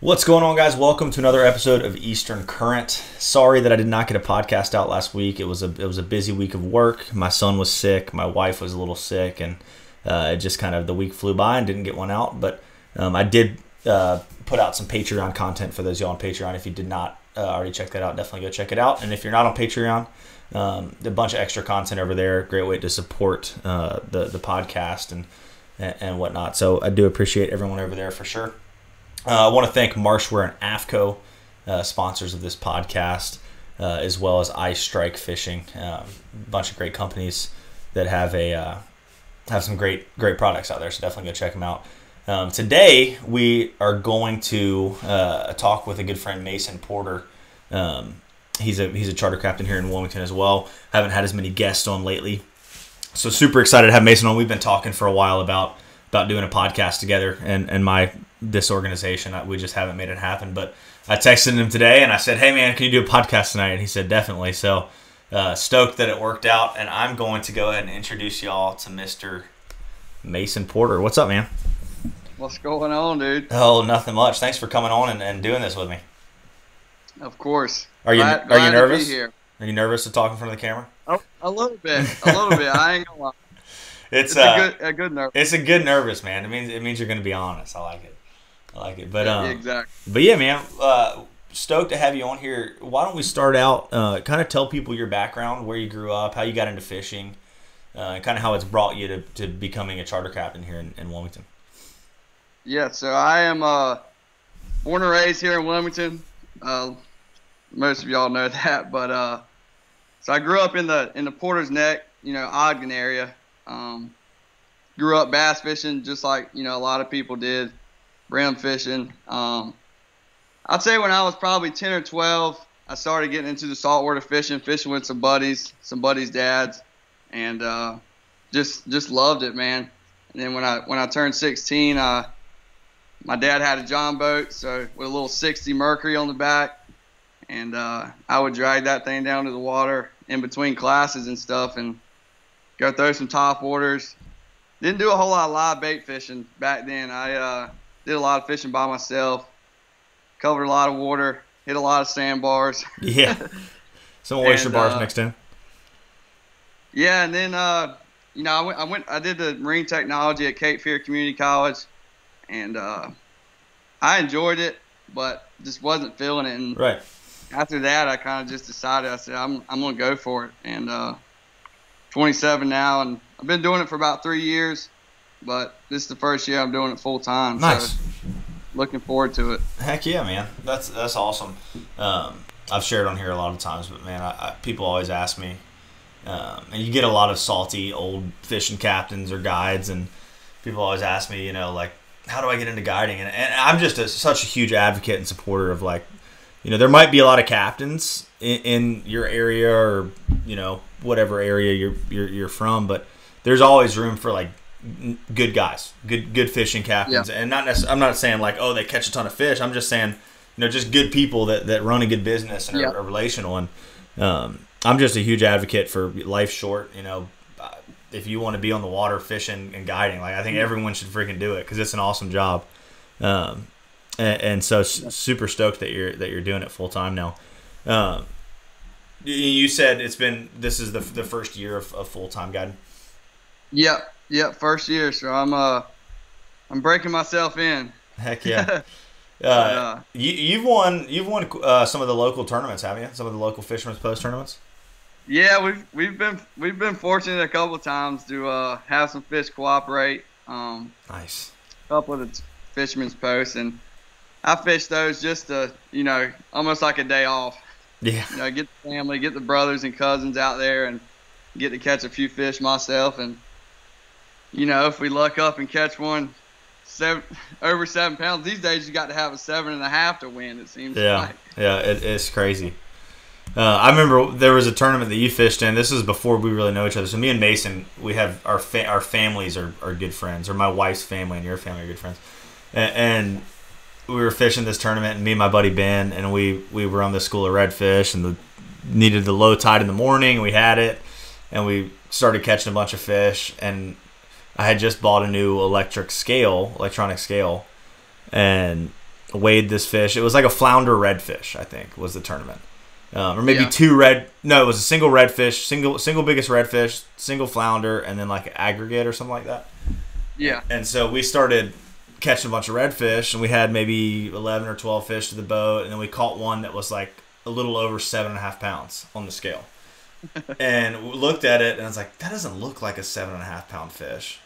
What's going on, guys? Welcome to another episode of Eastern Current. Sorry that I did not get a podcast out last week. It was a it was a busy week of work. My son was sick. My wife was a little sick, and uh, it just kind of the week flew by and didn't get one out. But um, I did uh, put out some Patreon content for those y'all on Patreon. If you did not uh, already check that out, definitely go check it out. And if you're not on Patreon, um, a bunch of extra content over there. Great way to support uh, the the podcast and and whatnot. So I do appreciate everyone over there for sure. Uh, I want to thank Marshwear and AFTCO, uh, sponsors of this podcast, uh, as well as Ice Strike Fishing. a bunch of great companies that have a uh, have some great great products out there. So definitely go check them out. Um, today we are going to uh, talk with a good friend Mason Porter. Um, he's a he's a charter captain here in Wilmington as well. Haven't had as many guests on lately, so super excited to have Mason on. We've been talking for a while about about doing a podcast together, and and my disorganization. We just haven't made it happen. But I texted him today and I said, "Hey man, can you do a podcast tonight?" And he said, "Definitely." So uh, stoked that it worked out, and I'm going to go ahead and introduce y'all to Mister Mason Porter. What's up, man? What's going on, dude? Oh, nothing much. Thanks for coming on and, and doing this with me. Of course. Are you glad, are glad you nervous? Are you nervous to talk in front of the camera? Oh, a little bit. A little bit. I ain't gonna lie. It's, it's uh, a good, a good nervous. It's a good nervous, man. It means it means you're going to be honest. I like it. I like it. But um, exactly. But yeah, man. Uh, stoked to have you on here. Why don't we start out? Uh, kind of tell people your background, where you grew up, how you got into fishing, uh, and kind of how it's brought you to, to becoming a charter captain here in, in Wilmington. Yeah. So I am uh, born and raised here in Wilmington. Uh, most of y'all know that, but uh, so I grew up in the in the Porter's Neck, you know, Ogden area. Um, grew up bass fishing just like you know a lot of people did, brim fishing. Um, I'd say when I was probably 10 or 12, I started getting into the saltwater fishing, fishing with some buddies, some buddies' dads, and uh, just just loved it, man. And then when I when I turned 16, uh, my dad had a John boat, so with a little 60 Mercury on the back, and uh, I would drag that thing down to the water in between classes and stuff, and go throw some top waters. Didn't do a whole lot of live bait fishing back then. I uh, did a lot of fishing by myself. Covered a lot of water. Hit a lot of sandbars. Yeah. Some oyster and, bars uh, mixed in. Yeah, and then uh, you know I went, I went I did the marine technology at Cape Fear Community College, and uh, I enjoyed it, but just wasn't feeling it. And right. After that, I kind of just decided I said I'm I'm gonna go for it, and uh, 27 now, and I've been doing it for about three years, but this is the first year I'm doing it full time. Nice. So looking forward to it. Heck yeah, man. That's that's awesome. Um, I've shared on here a lot of times, but man, I, I, people always ask me, um, and you get a lot of salty old fishing captains or guides, and people always ask me, you know, like, how do I get into guiding? And, and I'm just a, such a huge advocate and supporter of like, you know, there might be a lot of captains in, in your area or you know whatever area you're, you're you're from, but there's always room for like good guys, good good fishing captains, yeah. and not necessarily. I'm not saying like oh they catch a ton of fish. I'm just saying you know just good people that, that run a good business and yeah. are, are, relational. And um, I'm just a huge advocate for life short. You know, if you want to be on the water fishing and guiding, like I think everyone should freaking do it because it's an awesome job. Um, and, and so super stoked that you're that you're doing it full time now. Um, you said it's been this is the the first year of, of full time guiding. Yep, yep, first year. So I'm uh I'm breaking myself in. Heck yeah. Uh, uh, you, you've won you've won uh, some of the local tournaments, haven't you? Some of the local Fisherman's Post tournaments. Yeah, we've we've been we've been fortunate a couple of times to uh, have some fish cooperate. Um, nice. A couple of the Fisherman's Posts, and I fish those just to you know almost like a day off. Yeah. You know, get the family, get the brothers and cousins out there, and get to catch a few fish myself. And you know, if we luck up and catch one seven over seven pounds these days, you got to have a seven and a half to win. It seems. Yeah. Like. Yeah. It, it's crazy. Uh, I remember there was a tournament that you fished in. This is before we really know each other. So me and Mason, we have our fa- our families are, are good friends, or my wife's family and your family are good friends. And, and we were fishing this tournament, and me and my buddy Ben, and we we were on the school of redfish, and the needed the low tide in the morning. We had it, and we started catching a bunch of fish. And I had just bought a new electric scale, electronic scale, and weighed this fish. It was like a flounder redfish, I think, was the tournament, um, or maybe Yeah. two red. No, it was a single redfish, single single biggest redfish, single flounder, and then like an aggregate or something like that. Yeah. And so we started catching a bunch of redfish, and we had maybe eleven or twelve fish to the boat, and then we caught one that was like a little over seven and a half pounds on the scale. and we looked at it, and I was like, that doesn't look like a seven and a half pound fish,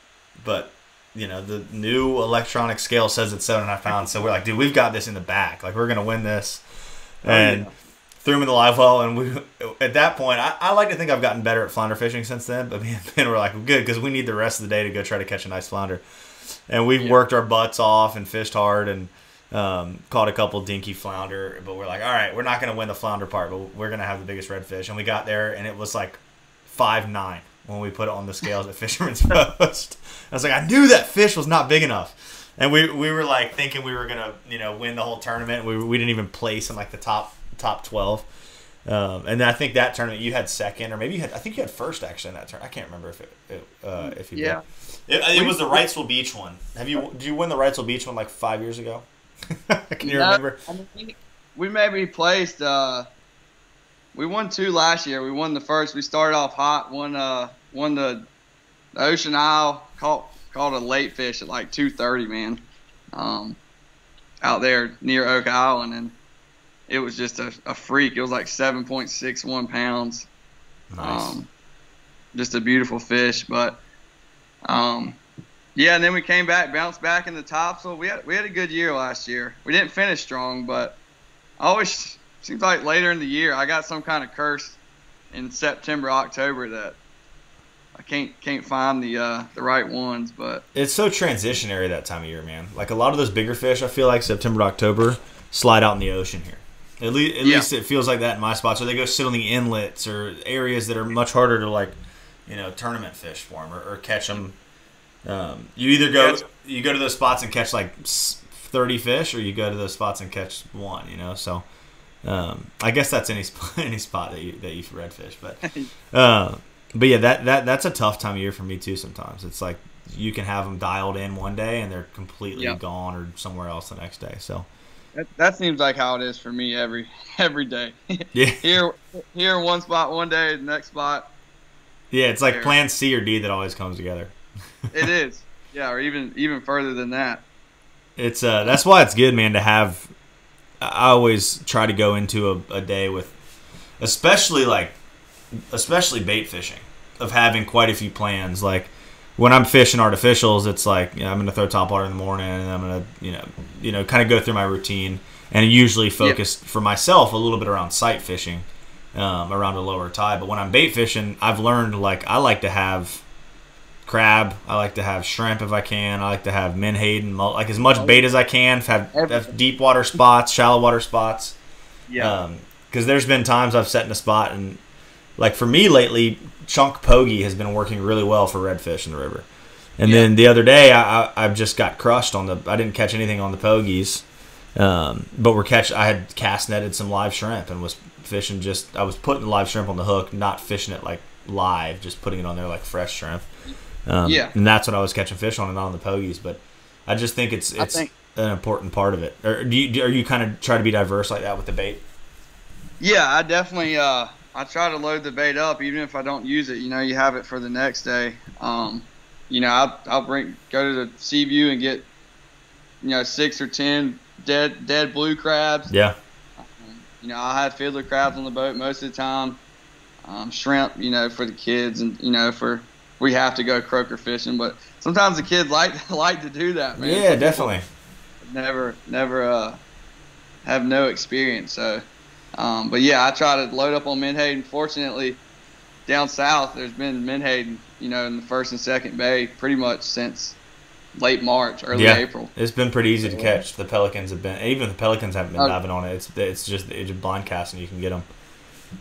but you know the new electronic scale says it's seven and a half pounds. So we're like, dude, we've got this in the back. Like we're gonna win this. And yeah. threw him in the live well, and we at that point, I, I like to think I've gotten better at flounder fishing since then. But me and Ben were like, good, because we need the rest of the day to go try to catch a nice flounder. And we've Yeah. worked our butts off and fished hard and um, caught a couple dinky flounder. But we're like, all right, we're not going to win the flounder part, but we're going to have the biggest redfish. And we got there, and it was like five nine when we put it on the scales at Fisherman's Post. I was like, I knew that fish was not big enough. And we, we were like thinking we were gonna you know win the whole tournament. We, we didn't even place in like the top top twelve. Um, and I think that tournament you had second, or maybe you had I think you had first actually in that tournament. I can't remember if it, it uh, if you Yeah. did. It, it was the Wrightsville Beach one. Have you did you win the Wrightsville Beach one like five years ago? Can you No, remember? I mean, we maybe placed. Uh, we won two last year. We won the first. We started off hot. Won uh won the, the Ocean Isle. Caught caught a late fish at like two thirty, man. Um, out there near Oak Island, and it was just a, a freak. It was like seven point six one pounds. Nice. Um, just a beautiful fish, but um, yeah. And then we came back, bounced back in the topsail. So we had we had a good year last year. We didn't finish strong, but I always seems like later in the year I got some kind of curse in September, October that I can't can't find the uh, the right ones. But it's so transitionary that time of year, man. Like a lot of those bigger fish, I feel like September October slide out in the ocean here. At, le- at Yeah. least it feels like that in my spots, or they go sit on the inlets or areas that are much harder to like, you know, tournament fish for 'em or, or catch them. Um, you either go you go to those spots and catch like thirty fish, or you go to those spots and catch one. You know, so um, I guess that's any spot, any spot that you that you redfish, but. Uh, but yeah, that, that that's a tough time of year for me too. Sometimes it's like you can have them dialed in one day and they're completely Yeah. gone or somewhere else the next day. So that, that seems like how it is for me every every day. yeah, here here in one spot one day, the next spot yeah, it's like. Plan C or D that always comes together. it is. Yeah, or even even further than that. It's uh, that's why it's good, man, to have. I always try to go into a, a day with, especially like, especially bait fishing, of having quite a few plans. Like when I'm fishing artificials, it's like you know, I'm gonna throw top water in the morning, and I'm gonna you know you know kind of go through my routine, and usually focus for myself a little bit around sight fishing, um, around a lower tide. But when I'm bait fishing, I've learned like I like to have crab. I like to have shrimp if I can. I like to have menhaden, mul- like as much bait as I can. Have, have deep water spots, shallow water spots. Yeah. Because there's been times I've set in a spot and, like for me lately, chunk pogie has been working really well for redfish in the river. And Yeah. then the other day, I, I I've just got crushed on the. I didn't catch anything on the pogies, um, but we're catch. I had cast netted some live shrimp and was fishing. Just I was putting the live shrimp on the hook, not fishing it like live, just putting it on there like fresh shrimp. Um, Yeah. and that's what I was catching fish on and not on the pogies. But I just think it's it's think- an important part of it. Or do you, are you kind of try to be diverse like that with the bait? Yeah, I definitely uh I try to load the bait up even if I don't use it. You know, you have it for the next day. Um, you know, I'll I'll bring go to the Seaview and get you know six or ten dead dead blue crabs. Yeah. You know, I have fiddler crabs on the boat most of the time. Um, shrimp, you know, for the kids and you know for we have to go croaker fishing, but sometimes the kids like like to do that, man. Yeah, definitely. never never uh have no experience so um but yeah i try to load up on menhaden fortunately down south there's been menhaden you know in the first and second bay pretty much since late march early Yeah. april It's been pretty easy to catch. The pelicans have been, even the pelicans haven't been Oh. diving on it. It's it's just it's just blind casting. You can get them.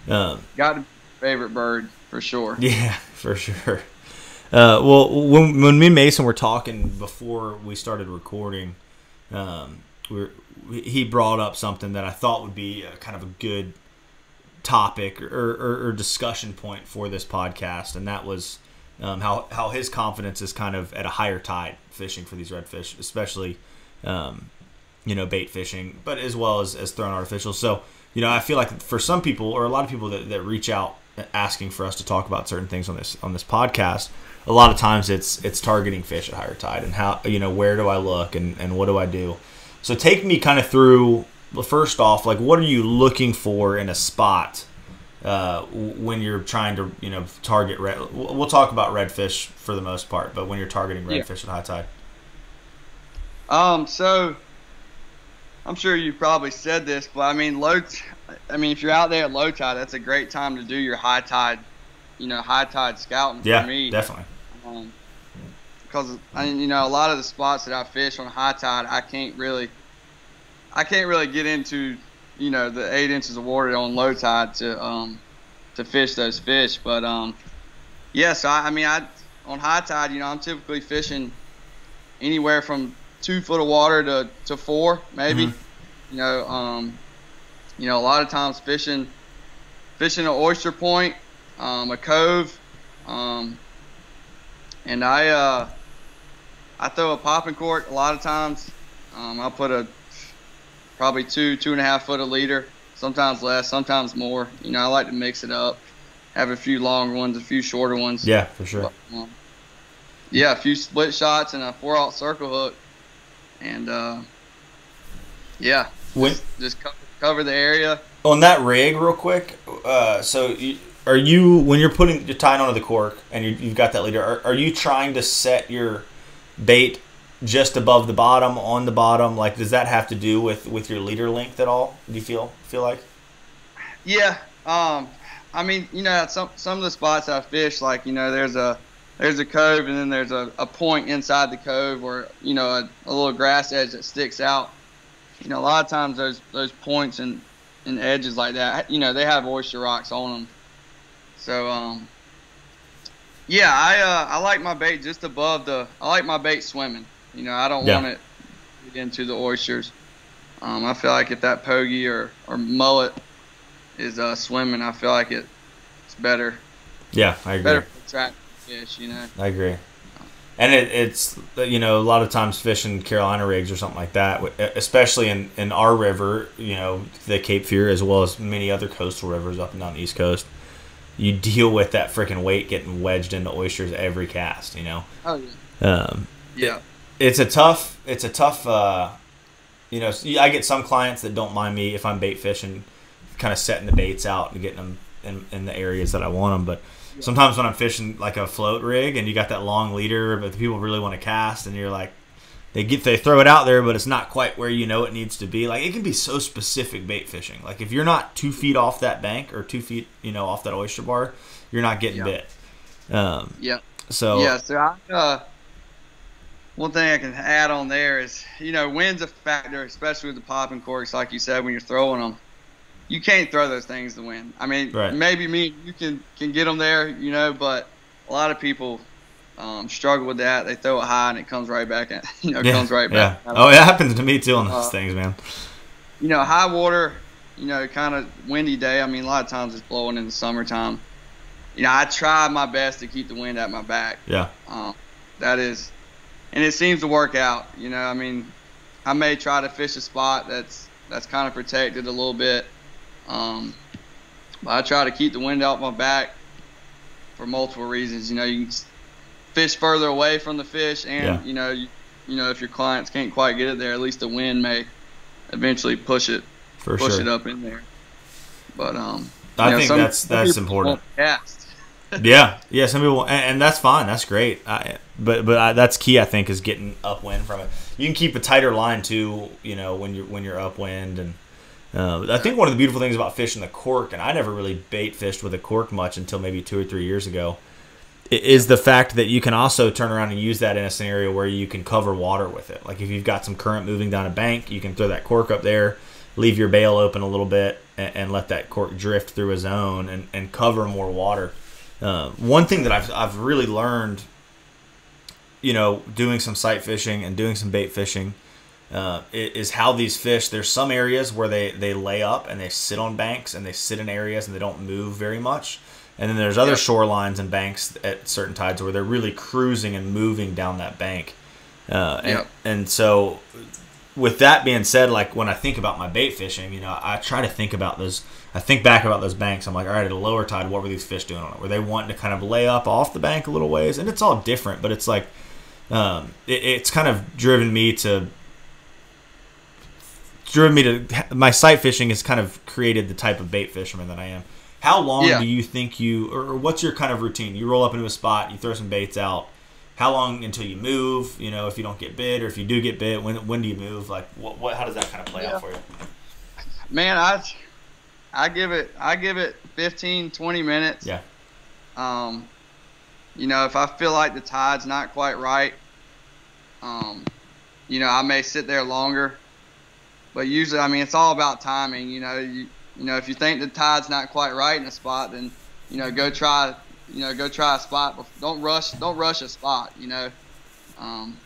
Um, got a favorite bird for sure yeah, for sure. Uh, well, when when me and Mason were talking before we started recording, um, we he brought up something that I thought would be a, kind of a good topic or, or, or discussion point for this podcast, and that was um, how how his confidence is kind of at a higher tide fishing for these redfish, especially um, you know, bait fishing, but as well as, as throwing artificial. So, you know, I feel like for some people or a lot of people that, that reach out asking for us to talk about certain things on this on this podcast, a lot of times it's it's targeting fish at higher tide and how you know where do I look and, and what do I do. So take me kind of through first off, like what are you looking for in a spot uh, when you're trying to you know target red? We'll talk about redfish for the most part, but when you're targeting redfish yeah. at high tide. Um. So I'm sure you probably said this, but I mean, low. T- I mean, if you're out there at low tide, that's a great time to do your high tide, you know, high tide scouting. Yeah, for me. definitely. Um, because I mean, you know, a lot of the spots that I fish on high tide, I can't really, I can't really get into, you know, the eight inches of water on low tide to um, to fish those fish. But um, yes, yeah, so I, I mean, I on high tide, you know, I'm typically fishing anywhere from two foot of water to, to four maybe. Mm-hmm. You know, um, you know, a lot of times fishing fishing an oyster point, um, a cove, um, and I uh, I throw a popping cork a lot of times. Um, I'll put a probably two two and a half foot a leader, sometimes less, sometimes more. You know, I like to mix it up. Have a few longer ones, a few shorter ones. Yeah, for sure. But, um, yeah, a few split shots and a four out circle hook and uh, yeah, when, just, just cover, cover, the area. On that rig, real quick. Uh, so, you, are you when you're putting you're tying onto the cork and you, have got that leader? Are, are you trying to set your bait just above the bottom on the bottom? Like, does that have to do with with your leader length at all? Do you feel feel like? Yeah. Um. I mean, you know, some some of the spots I fish, like you know, there's a there's a cove and then there's a, a point inside the cove or you know a, a little grass edge that sticks out you know a lot of times those those points and and edges like that you know they have oyster rocks on them so um yeah i uh i like my bait just above the i like my bait swimming you know i don't yeah. want it into the oysters um i feel like if that pogie or or mullet is uh swimming i feel like it, it's better yeah i agree better for track fish, you know. I agree. And it, it's you know a lot of times fishing Carolina rigs or something like that, especially in, in our river, you know the Cape Fear as well as many other coastal rivers up and down the East Coast. You deal with that freaking weight getting wedged into oysters every cast, you know. Oh yeah. Um, yeah. It, it's a tough. It's a tough. Uh, you know, I get some clients that don't mind me if I'm bait fishing, kind of setting the baits out and getting them in, in the areas that I want them, but sometimes when I'm fishing like a float rig and you got that long leader, but the people really want to cast, and you're like, they get they throw it out there, but it's not quite where you know it needs to be. Like it can be so specific bait fishing. Like if you're not two feet off that bank or two feet, you know, off that oyster bar, you're not getting bit. Um, yeah. So yeah. So I, uh, one thing I can add on there is you know wind's a factor, especially with the popping corks, like you said when you're throwing them you can't throw those things to win. I mean, right. maybe me you can can get them there, you know, but a lot of people um, struggle with that. They throw it high and it comes right back at you know, yeah, comes right back. Yeah. Oh, it happens to me too on those uh, things, man. You know, high water, you know, kind of windy day. I mean, a lot of times it's blowing in the summertime. You know, I try my best to keep the wind at my back. Yeah. Um, that is, and it seems to work out. You know, I mean, I may try to fish a spot that's that's kind of protected a little bit um, but I try to keep the wind out my back for multiple reasons. You know, you can fish further away from the fish, and yeah. you know, you, you know, if your clients can't quite get it there, at least the wind may eventually push it, for push sure. it up in there. But um, I know, think some, that's that's important. Cast. yeah, yeah. Some people, and, and that's fine. That's great. I, but but I, that's key. I think is getting upwind from it. You can keep a tighter line too. You know when you're when you're upwind and uh, I think one of the beautiful things about fishing the cork, and I never really bait fished with a cork much until maybe two or three years ago, is the fact that you can also turn around and use that in a scenario where you can cover water with it. Like if you've got some current moving down a bank, you can throw that cork up there, leave your bail open a little bit, and, and let that cork drift through a zone and, and cover more water. Uh, one thing that I've, I've really learned, you know, doing some sight fishing and doing some bait fishing – uh, is how these fish. There's some areas where they they lay up and they sit on banks and they sit in areas and they don't move very much. And then there's other yep. shorelines and banks at certain tides where they're really cruising and moving down that bank. Uh, and, yep. and so with that being said, like when I think about my bait fishing, you know, I try to think about those. I think back about those banks. I'm like, all right, at a lower tide, what were these fish doing on it? Were they wanting to kind of lay up off the bank a little ways? And it's all different, but it's like, um, it, it's kind of driven me to driven me to my sight fishing has kind of created the type of bait fisherman that I am. How long Yeah. do you think you, or what's your kind of routine? You roll up into a spot, you throw some baits out. How long until you move? You know, if you don't get bit, or if you do get bit, when when do you move? Like, what, what how does that kind of play Yeah. out for you? Man, I I give it I give it 15, 20 minutes. Yeah. Um, you know, if I feel like the tide's not quite right, um, you know, I may sit there longer. But usually, I mean, it's all about timing. You know, you you know, if you think the tide's not quite right in a spot, then you know, go try, you know, go try a spot. Don't rush, don't rush a spot. You know, um,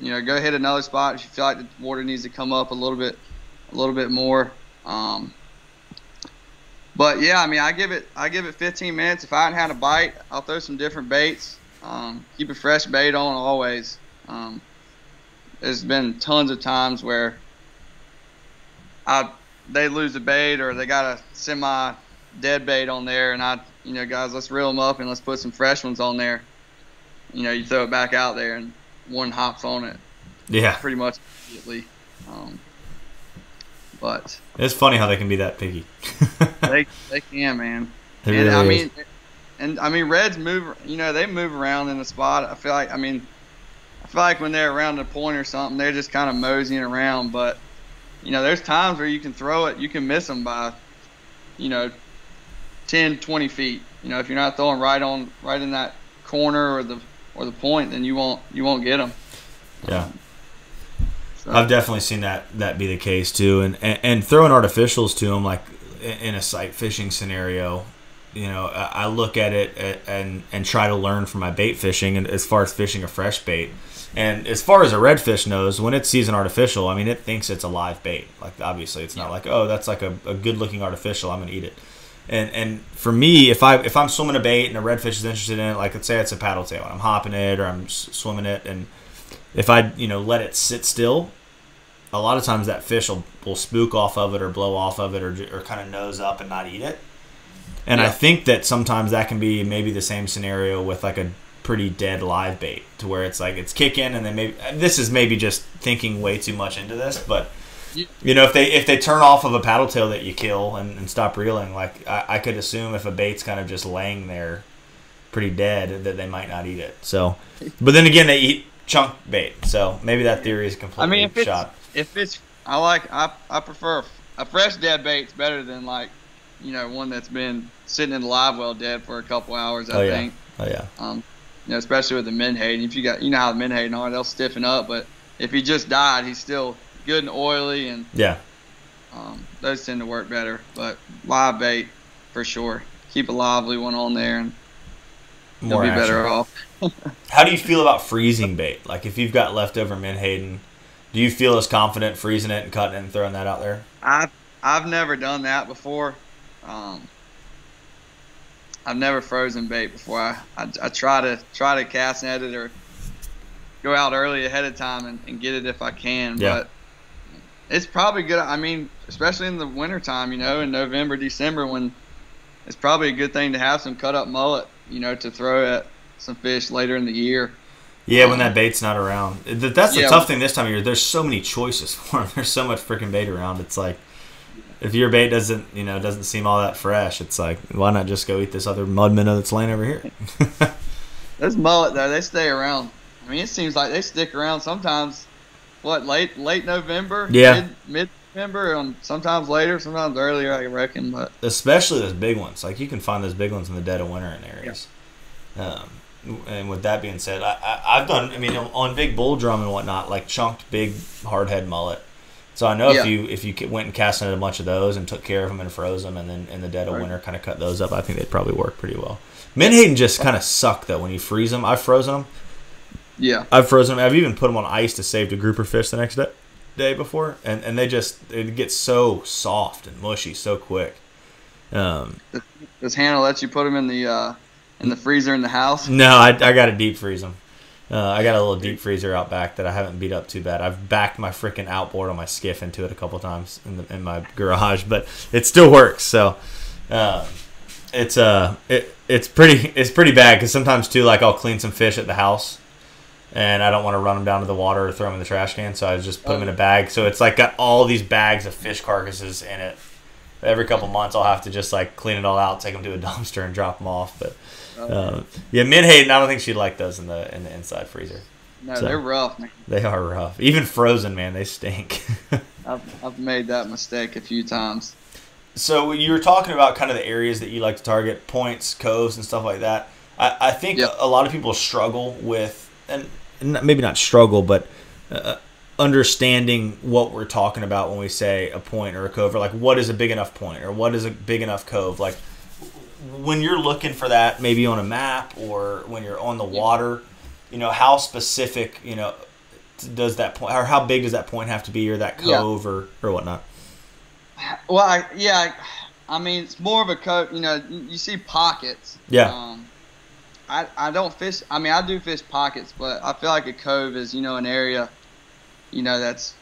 you know, go hit another spot if you feel like the water needs to come up a little bit, a little bit more. Um, but yeah, I mean, I give it, I give it 15 minutes. If I haven't had a bite, I'll throw some different baits. Um, keep a fresh bait on always. Um, there's been tons of times where I they lose a bait or they got a semi dead bait on there, and I, you know, guys, let's reel them up and let's put some fresh ones on there. You know, you throw it back out there and one hops on it Yeah, pretty much immediately. Um, but it's funny how they can be that picky. they they can, man. It and really I is. mean, and I mean, Reds move. You know, they move around in the spot. I feel like, I mean, I feel like when they're around the point or something, they're just kind of moseying around. But you know, there's times where you can throw it, you can miss them by, you know, 10, 20 feet. You know, if you're not throwing right on, right in that corner or the or the point, then you won't you won't get them. yeah. So, I've definitely seen that that be the case too, and and, and throwing artificials to them like in in a sight fishing scenario. You know, I I look at it and and try to learn from my bait fishing, and as far as fishing a fresh bait, and as far as a redfish knows, when it sees an artificial, I mean, it thinks it's a live bait. Like obviously, it's not like oh, that's like a, a good looking artificial. I'm gonna eat it. And and for me, if I if I'm swimming a bait and a redfish is interested in it, like let's say it's a paddle tail, and I'm hopping it or I'm swimming it, and if I you know let it sit still, a lot of times that fish will, will spook off of it or blow off of it or, or kind of nose up and not eat it. And I think that sometimes that can be maybe the same scenario with like a pretty dead live bait to where it's like it's kicking and then maybe this is maybe just thinking way too much into this, but You- know if they if they turn off of a paddle tail that you kill and, and stop reeling, like I, I could assume if a bait's kind of just laying there pretty dead that they might not eat it. So, but then again, they eat chunk bait, so maybe that theory is completely I mean, if it's shot. if it's I like I I prefer a fresh dead bait's better than like you know one that's been sitting in the live well dead for a couple hours. I Oh, yeah. think. Oh yeah. Um, you know, especially with the menhaden. If you got you know how the menhaden are, they'll stiffen up. But if he just died, he's still good and oily, and Yeah. um, those tend to work better. But live bait for sure. Keep a lively one on there, and you'll be action. better off. How do you feel about freezing bait? Like if you've got leftover menhaden, do you feel as confident freezing it and cutting it and throwing that out there? I've I've never done that before. Um, I've never frozen bait before. I, I, I try to try to cast net it or go out early ahead of time and, and get it if I can. Yeah. But it's probably good. I mean, especially in the wintertime, you know, in November, December, when it's probably a good thing to have some cut up mullet, you know, to throw at some fish later in the year. Yeah, when that bait's not around. That's the Yeah. tough thing this time of year. There's so many choices for 'em. There's so much freaking bait around. It's like if your bait doesn't, you know, doesn't seem all that fresh, it's like why not just go eat this other mud minnow that's laying over here? Those mullet though, they stay around. I mean, it seems like they stick around sometimes. What late late November? Yeah. Mid, mid November, and sometimes later, sometimes earlier. I reckon, but especially those big ones. Like you can find those big ones in the dead of winter in areas. Um, and with that being said, I, I, I've done. I mean, on big bull drum and whatnot, like chunked big hardhead mullet. So I know Yeah. if you if you went and cast net a bunch of those and took care of them and froze them, and then in the dead of Right. winter kind of cut those up, I think they'd probably work pretty well. Menhaden just kind of suck though when you freeze them. I've frozen them. yeah, I've frozen them. I've even put them on ice to save the grouper fish the next day, day before, and and they just it gets so soft and mushy so quick. Um, does Hannah let you put them in the uh, in the freezer in the house? No, I, I got to deep freeze them. Uh, I got a little deep freezer out back that I haven't beat up too bad. I've backed my freaking outboard on my skiff into it a couple times in, the, in my garage, but it still works. So uh, it's uh it, it's pretty it's pretty bad because sometimes too like I'll clean some fish at the house, and I don't want to run them down to the water or throw them in the trash can, so I just put them in a bag. So it's like got all these bags of fish carcasses in it. Every couple months, I'll have to just like clean it all out, take them to a dumpster, and drop them off. But uh, yeah, Menhaden, I don't think she'd like those in the in the inside freezer. No, So- they're rough, man. They are rough. Even frozen, man, they stink. I've, I've made that mistake a few times. so you were talking about kind of the areas that you like to target, points, coves, and stuff like that. I, I think Yep. a, a lot of people struggle with, and and maybe not struggle, but uh, understanding what we're talking about when we say a point or a cove, or like what is a big enough point, or what is a big enough cove. Like when you're looking for that, maybe on a map or when you're on the water, you know, how specific, you know, does that point, or how big does that point have to be, or that Yeah. cove, or or whatnot? Well, I, yeah, I, I mean, it's more of a cove, You know, you, see pockets. Yeah. Um, I, I don't fish. I mean, I do fish pockets, but I feel like a cove is you know an area, you know, that's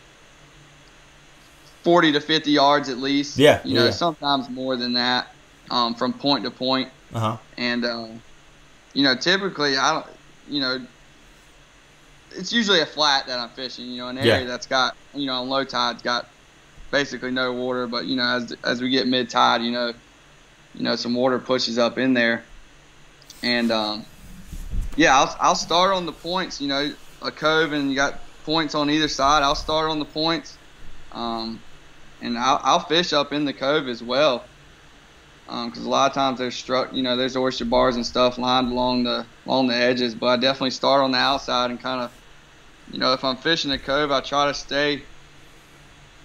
forty to fifty yards at least. Yeah, You know, yeah. sometimes more than that, um, from point to point. Uh huh. And uh, you know, typically I don't, you know, it's usually a flat that I'm fishing. You know, an area Yeah. that's got, you know, on low tide's got basically no water. But you know, as as we get mid tide, you know, you know, some water pushes up in there, and um, yeah, I'll I'll start on the points. You know, a cove and you got points on either side. I'll start on the points, um, and I'll, I'll fish up in the cove as well because a lot of times there's struck, you know, there's oyster bars and stuff lined along the along the edges. But I definitely start on the outside and kind of, you know, if I'm fishing a cove, I try to stay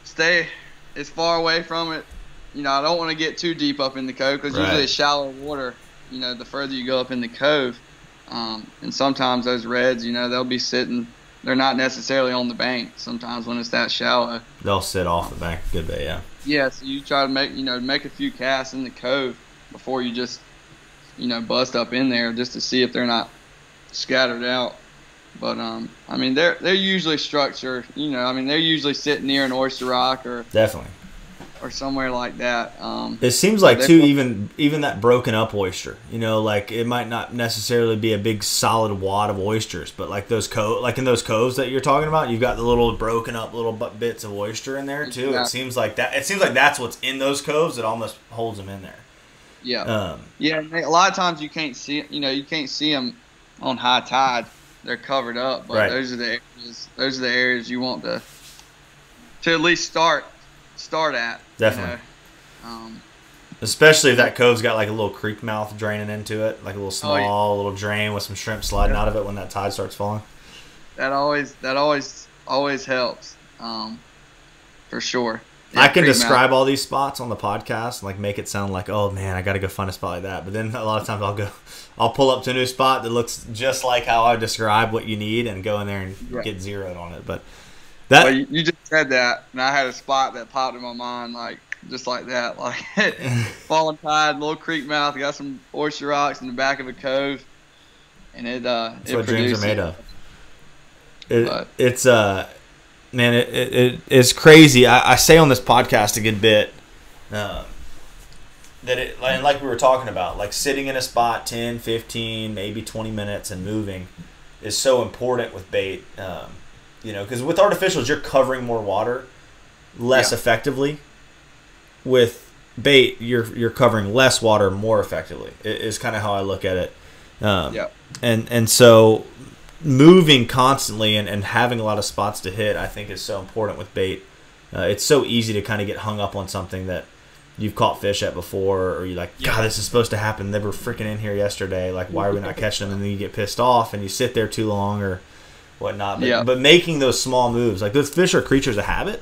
stay as far away from it. You know, I don't want to get too deep up in the cove because Right. usually it's shallow water. You know, the further you go up in the cove, um, and sometimes those reds, you know, they'll be sitting. They're not necessarily on the bank. Sometimes when it's that shallow. They'll sit off the bank a good bit, yeah. Yeah, so you try to make you know make a few casts in the cove before you just you know bust up in there just to see if they're not scattered out. But um, I mean they're they're usually structured. You know, I mean they're usually sitting near an oyster rock or Definitely. Or somewhere like that. Um, It seems like too even even that broken up oyster. You know, like it might not necessarily be a big solid wad of oysters, but like those co like in those coves that you're talking about, you've got the little broken up little bits of oyster in there too. It seems like that. It seems like that's what's in those coves that almost holds them in there. yeah, Um, yeah. they- A lot of times you can't see you know you can't see them on high tide. They're covered up, but Right. those are the areas. Those are the areas you want to to at least start start at. you Definitely. know. Um, especially if that cove's got like a little creek mouth draining into it, like a little Oh, yeah. small little drain with some shrimp sliding Yeah. out of it when that tide starts falling. that always that always always helps um, for sure I can creek mouth. describe all these spots on the podcast and like make it sound like, oh man, I got to go find a spot like that. But then a lot of times I'll go, I'll pull up to a new spot that looks just like how I describe what you need and go in there and Yeah. get zeroed on it. But that well, you, you just said that and i had a spot that popped in my mind like just like that like falling tide little creek mouth got some oyster rocks in the back of a cove and it uh that's it what dreams are made of. It, But- it's uh, man, it, it, it it's crazy. I, I say on this podcast a good bit. Uh, that it like, like we were talking about like sitting in a spot 10 15 maybe 20 minutes and moving is so important with bait um, you know because with artificials you're covering more water less Yeah. effectively with bait you're you're covering less water more effectively is kind of how i look at it um, Yeah. and and so moving constantly and, and having a lot of spots to hit i think is so important with bait uh, it's so easy to kind of get hung up on something that you've caught fish at before, or you're like, God, this is supposed to happen. They were freaking in here yesterday. Like, why are we not catching them? And then you get pissed off and you sit there too long or whatnot. But, Yeah. but making those small moves, like those fish are creatures of habit,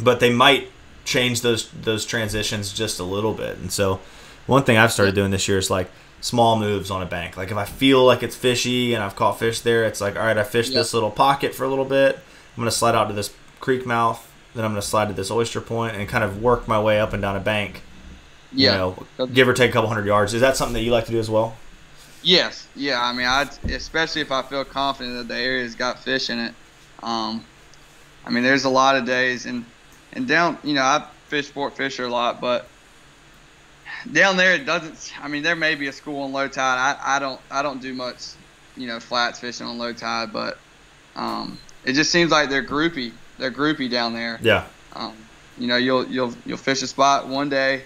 but they might change those those transitions just a little bit. And so, one thing I've started doing this year is like small moves on a bank. Like if I feel like it's fishy and I've caught fish there, it's like, all right, I fished Yeah. this little pocket for a little bit. I'm gonna slide out to this creek mouth. Then I'm gonna slide to this oyster point and kind of work my way up and down a bank. You yeah know, give or take a couple hundred yards. Is that something that you like to do as well? Yes, yeah. I mean, I especially if I feel confident that the area's got fish in it. Um, I mean, there's a lot of days, and and down, you know, I fish Fort Fisher a lot, but down there it doesn't. I mean, there may be a school on low tide. I, I don't I don't do much, you know, flats fishing on low tide, but um, it just seems like they're groupy. They're groupy down there. Yeah. Um, you know, you'll you'll you'll fish a spot one day,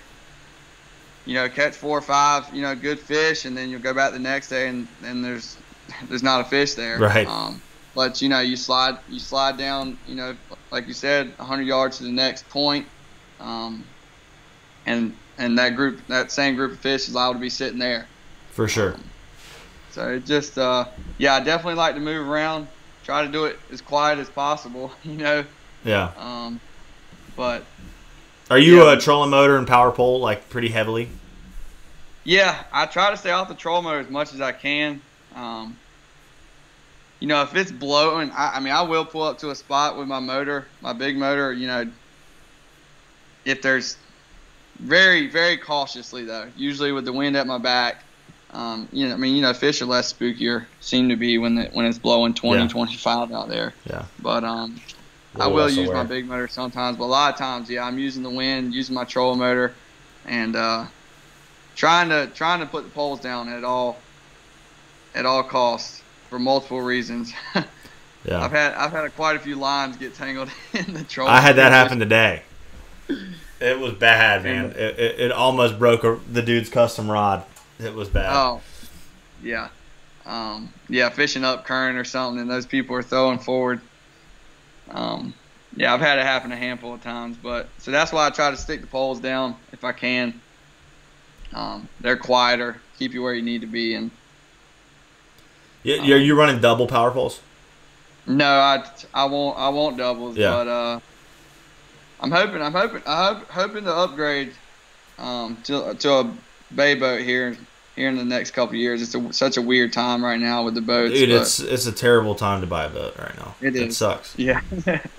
you know, catch four or five, you know, good fish, and then you'll go back the next day and, and there's there's not a fish there. Right. Um, but you know, you slide you slide down, you know, like you said, 100 yards to the next point, um, and and that group, that same group of fish is allowed to be sitting there. For sure. Um, so it just, uh, yeah, I definitely like to move around, try to do it as quiet as possible, you know. Yeah. Um, but Are you Yeah. a trolling motor and power pole like pretty heavily? Yeah, I try to stay off the troll motor as much as I can. Um, you know, if it's blowing, I, I mean, I will pull up to a spot with my motor, my big motor. You know, if there's very, very cautiously though. Usually with the wind at my back. Um, you know, I mean, you know, fish are less spookier seem to be when the, when it's blowing 20, Yeah. 25 out there. Yeah. But um, I will use aware. my big motor sometimes, but a lot of times, yeah, I'm using the wind, using my troll motor, and uh, trying to trying to put the poles down at all at all costs for multiple reasons. Yeah. I've had I've had quite a few lines get tangled in the troll. I had that happen today. It was bad, man. It, it, it almost broke a, the dude's custom rod. It was bad. Oh, yeah, um, yeah, fishing up current or something, and those people are throwing forward. Um, yeah, I've had it happen a handful of times, but so that's why I try to stick the poles down if I can. Um, they're quieter, keep you where you need to be, and Y- Are you running double power poles? no, I, I won't I won't doubles, Yeah. but uh, I'm hoping I'm hoping I hope hoping to upgrade um, to to a bay boat here here in the next couple of years. It's a, such a weird time right now with the boats. Dude, it's it's a terrible time to buy a boat right now. It It is. sucks. yeah.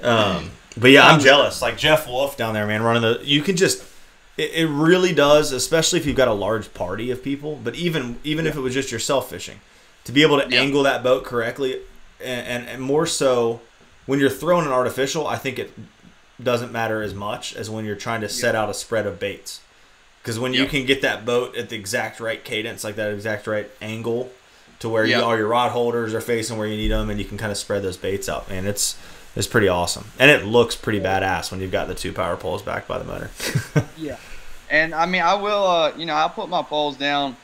Um, but yeah, I'm Um, jealous. Like Jeff Wolf down there, man, running the. You can just. It, it really does, especially if you've got a large party of people. But even even if it was just yourself fishing, to be able to Yeah. angle that boat correctly, and, and and more so when you're throwing an artificial, I think it doesn't matter as much as when you're trying to set out a spread of baits. Because when you can get that boat at the exact right cadence, like that exact right angle, to where you, all your rod holders are facing where you need them, and you can kind of spread those baits out, man, it's it's pretty awesome, and it looks pretty badass when you've got the two power poles back by the motor. Yeah. And I mean, I will, uh, you know, I'll put my poles down,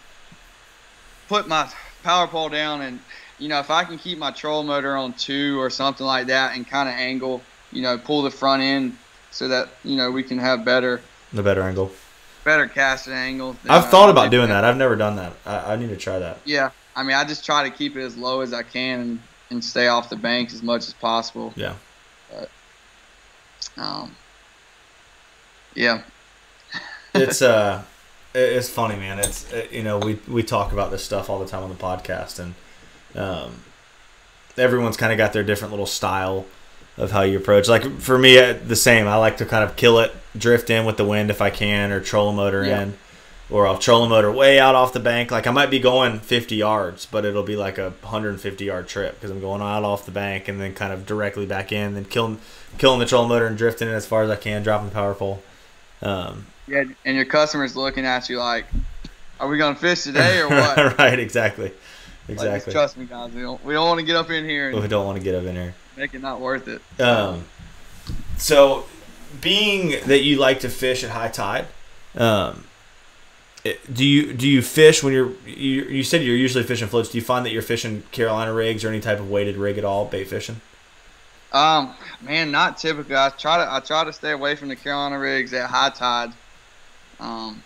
put my power pole down, and, you know, if I can keep my troll motor on two or something like that and kind of angle, you know, pull the front end so that, you know, we can have better, the better angle. better casting angle. I've I- thought I'll about doing that. I've never done that. I, I need to try that. Yeah. I mean, I just try to keep it as low as I can and, and stay off the bank as much as possible. Yeah. But, Um, yeah. It's uh it's funny man. It's uh, you know we we talk about this stuff all the time on the podcast and um everyone's kind of got their different little style of how you approach like for me uh, the same. I like to kind of kill it drift in with the wind if i can or troll a motor Yeah. in or i'll troll a motor way out off the bank. Like i might be going 50 yards but it'll be like a 150 yard trip because i'm going out off the bank and then kind of directly back in then killing killing the troll motor and drifting it as far as i can dropping the power pole. Um, Yeah. And your customer's looking at you like, are we going to fish today or what? right, exactly. Like, Exactly. trust me, guys. We don't, we don't want to get up in here and we don't want to get up in here. make it not worth it. Um, so, being that you like to fish at high tide, um, do you do you fish when you're you, you said you're usually fishing floats? Do you find that you're fishing Carolina rigs or any type of weighted rig at all, bait fishing? Um, man, not typically. I try to I try to stay away from the Carolina rigs at high tide. Um,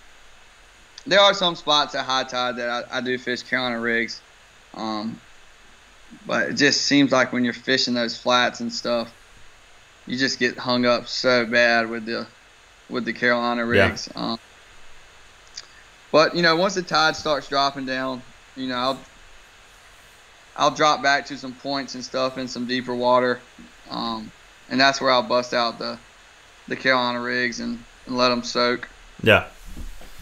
there are some spots at high tide that I, I do fish Carolina rigs. Um, but it just seems like when you're fishing those flats and stuff, you just get hung up so bad with the with the Carolina Yeah. rigs. Um, but you know, once the tide starts dropping down, you know, I'll I'll drop back to some points and stuff in some deeper water, um, and that's where I'll bust out the the Carolina rigs and, and let them soak. Yeah.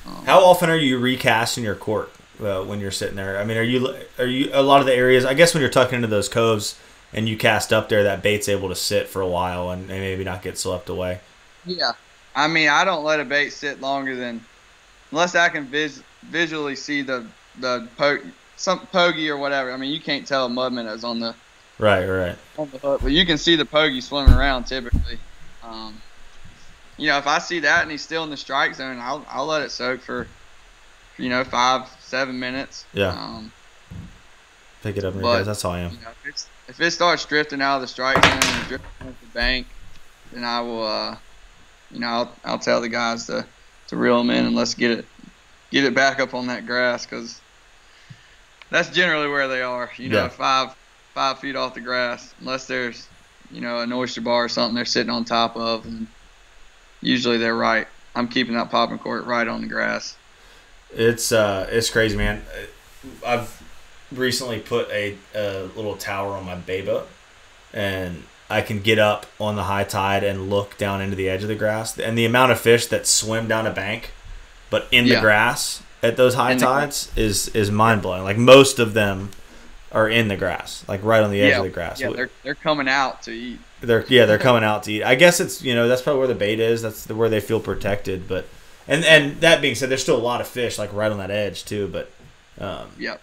Um, How often are you recasting your court uh, when you're sitting there? I mean, are you are you a lot of the areas? I guess when you're tucking into those coves and you cast up there, that bait's able to sit for a while and, and maybe not get swept away. Yeah, I mean, I don't let a bait sit longer than unless I can vis- visually see the the po- some pogey or whatever. I mean, you can't tell a mud minnow's on the Right, right. on the hook, but you can see the pogey swimming around typically. Um, you know, if I see that and he's still in the strike zone, I'll I'll let it soak for you know five seven minutes. Yeah. Um, Pick it up But- guys. That's how I am. you know, if, it's, if it starts drifting out of the strike zone and drifting off the bank, then I will, uh, you know, I'll, I'll tell the guys to, to reel them in and let's get it get it back up on that grass because that's generally where they are. You know, Yeah. five five feet off the grass, unless there's you know an oyster bar or something they're sitting on top of, and usually they're right. I'm keeping that popping cork right on the grass. It's uh, it's crazy, man. I've recently put a, a little tower on my bay boat, and I can get up on the high tide and look down into the edge of the grass, and the amount of fish that swim down a bank, but in the grass at those high In the- tides is is mind blowing. Like most of them are in the grass, like right on the edge Yeah, of the grass. Yeah, they're they're coming out to eat. They're yeah, they're coming out to eat. I guess it's you know that's probably where the bait is. That's the, where they feel protected. But and and that being said, there's still a lot of fish like right on that edge too. But um, Yep.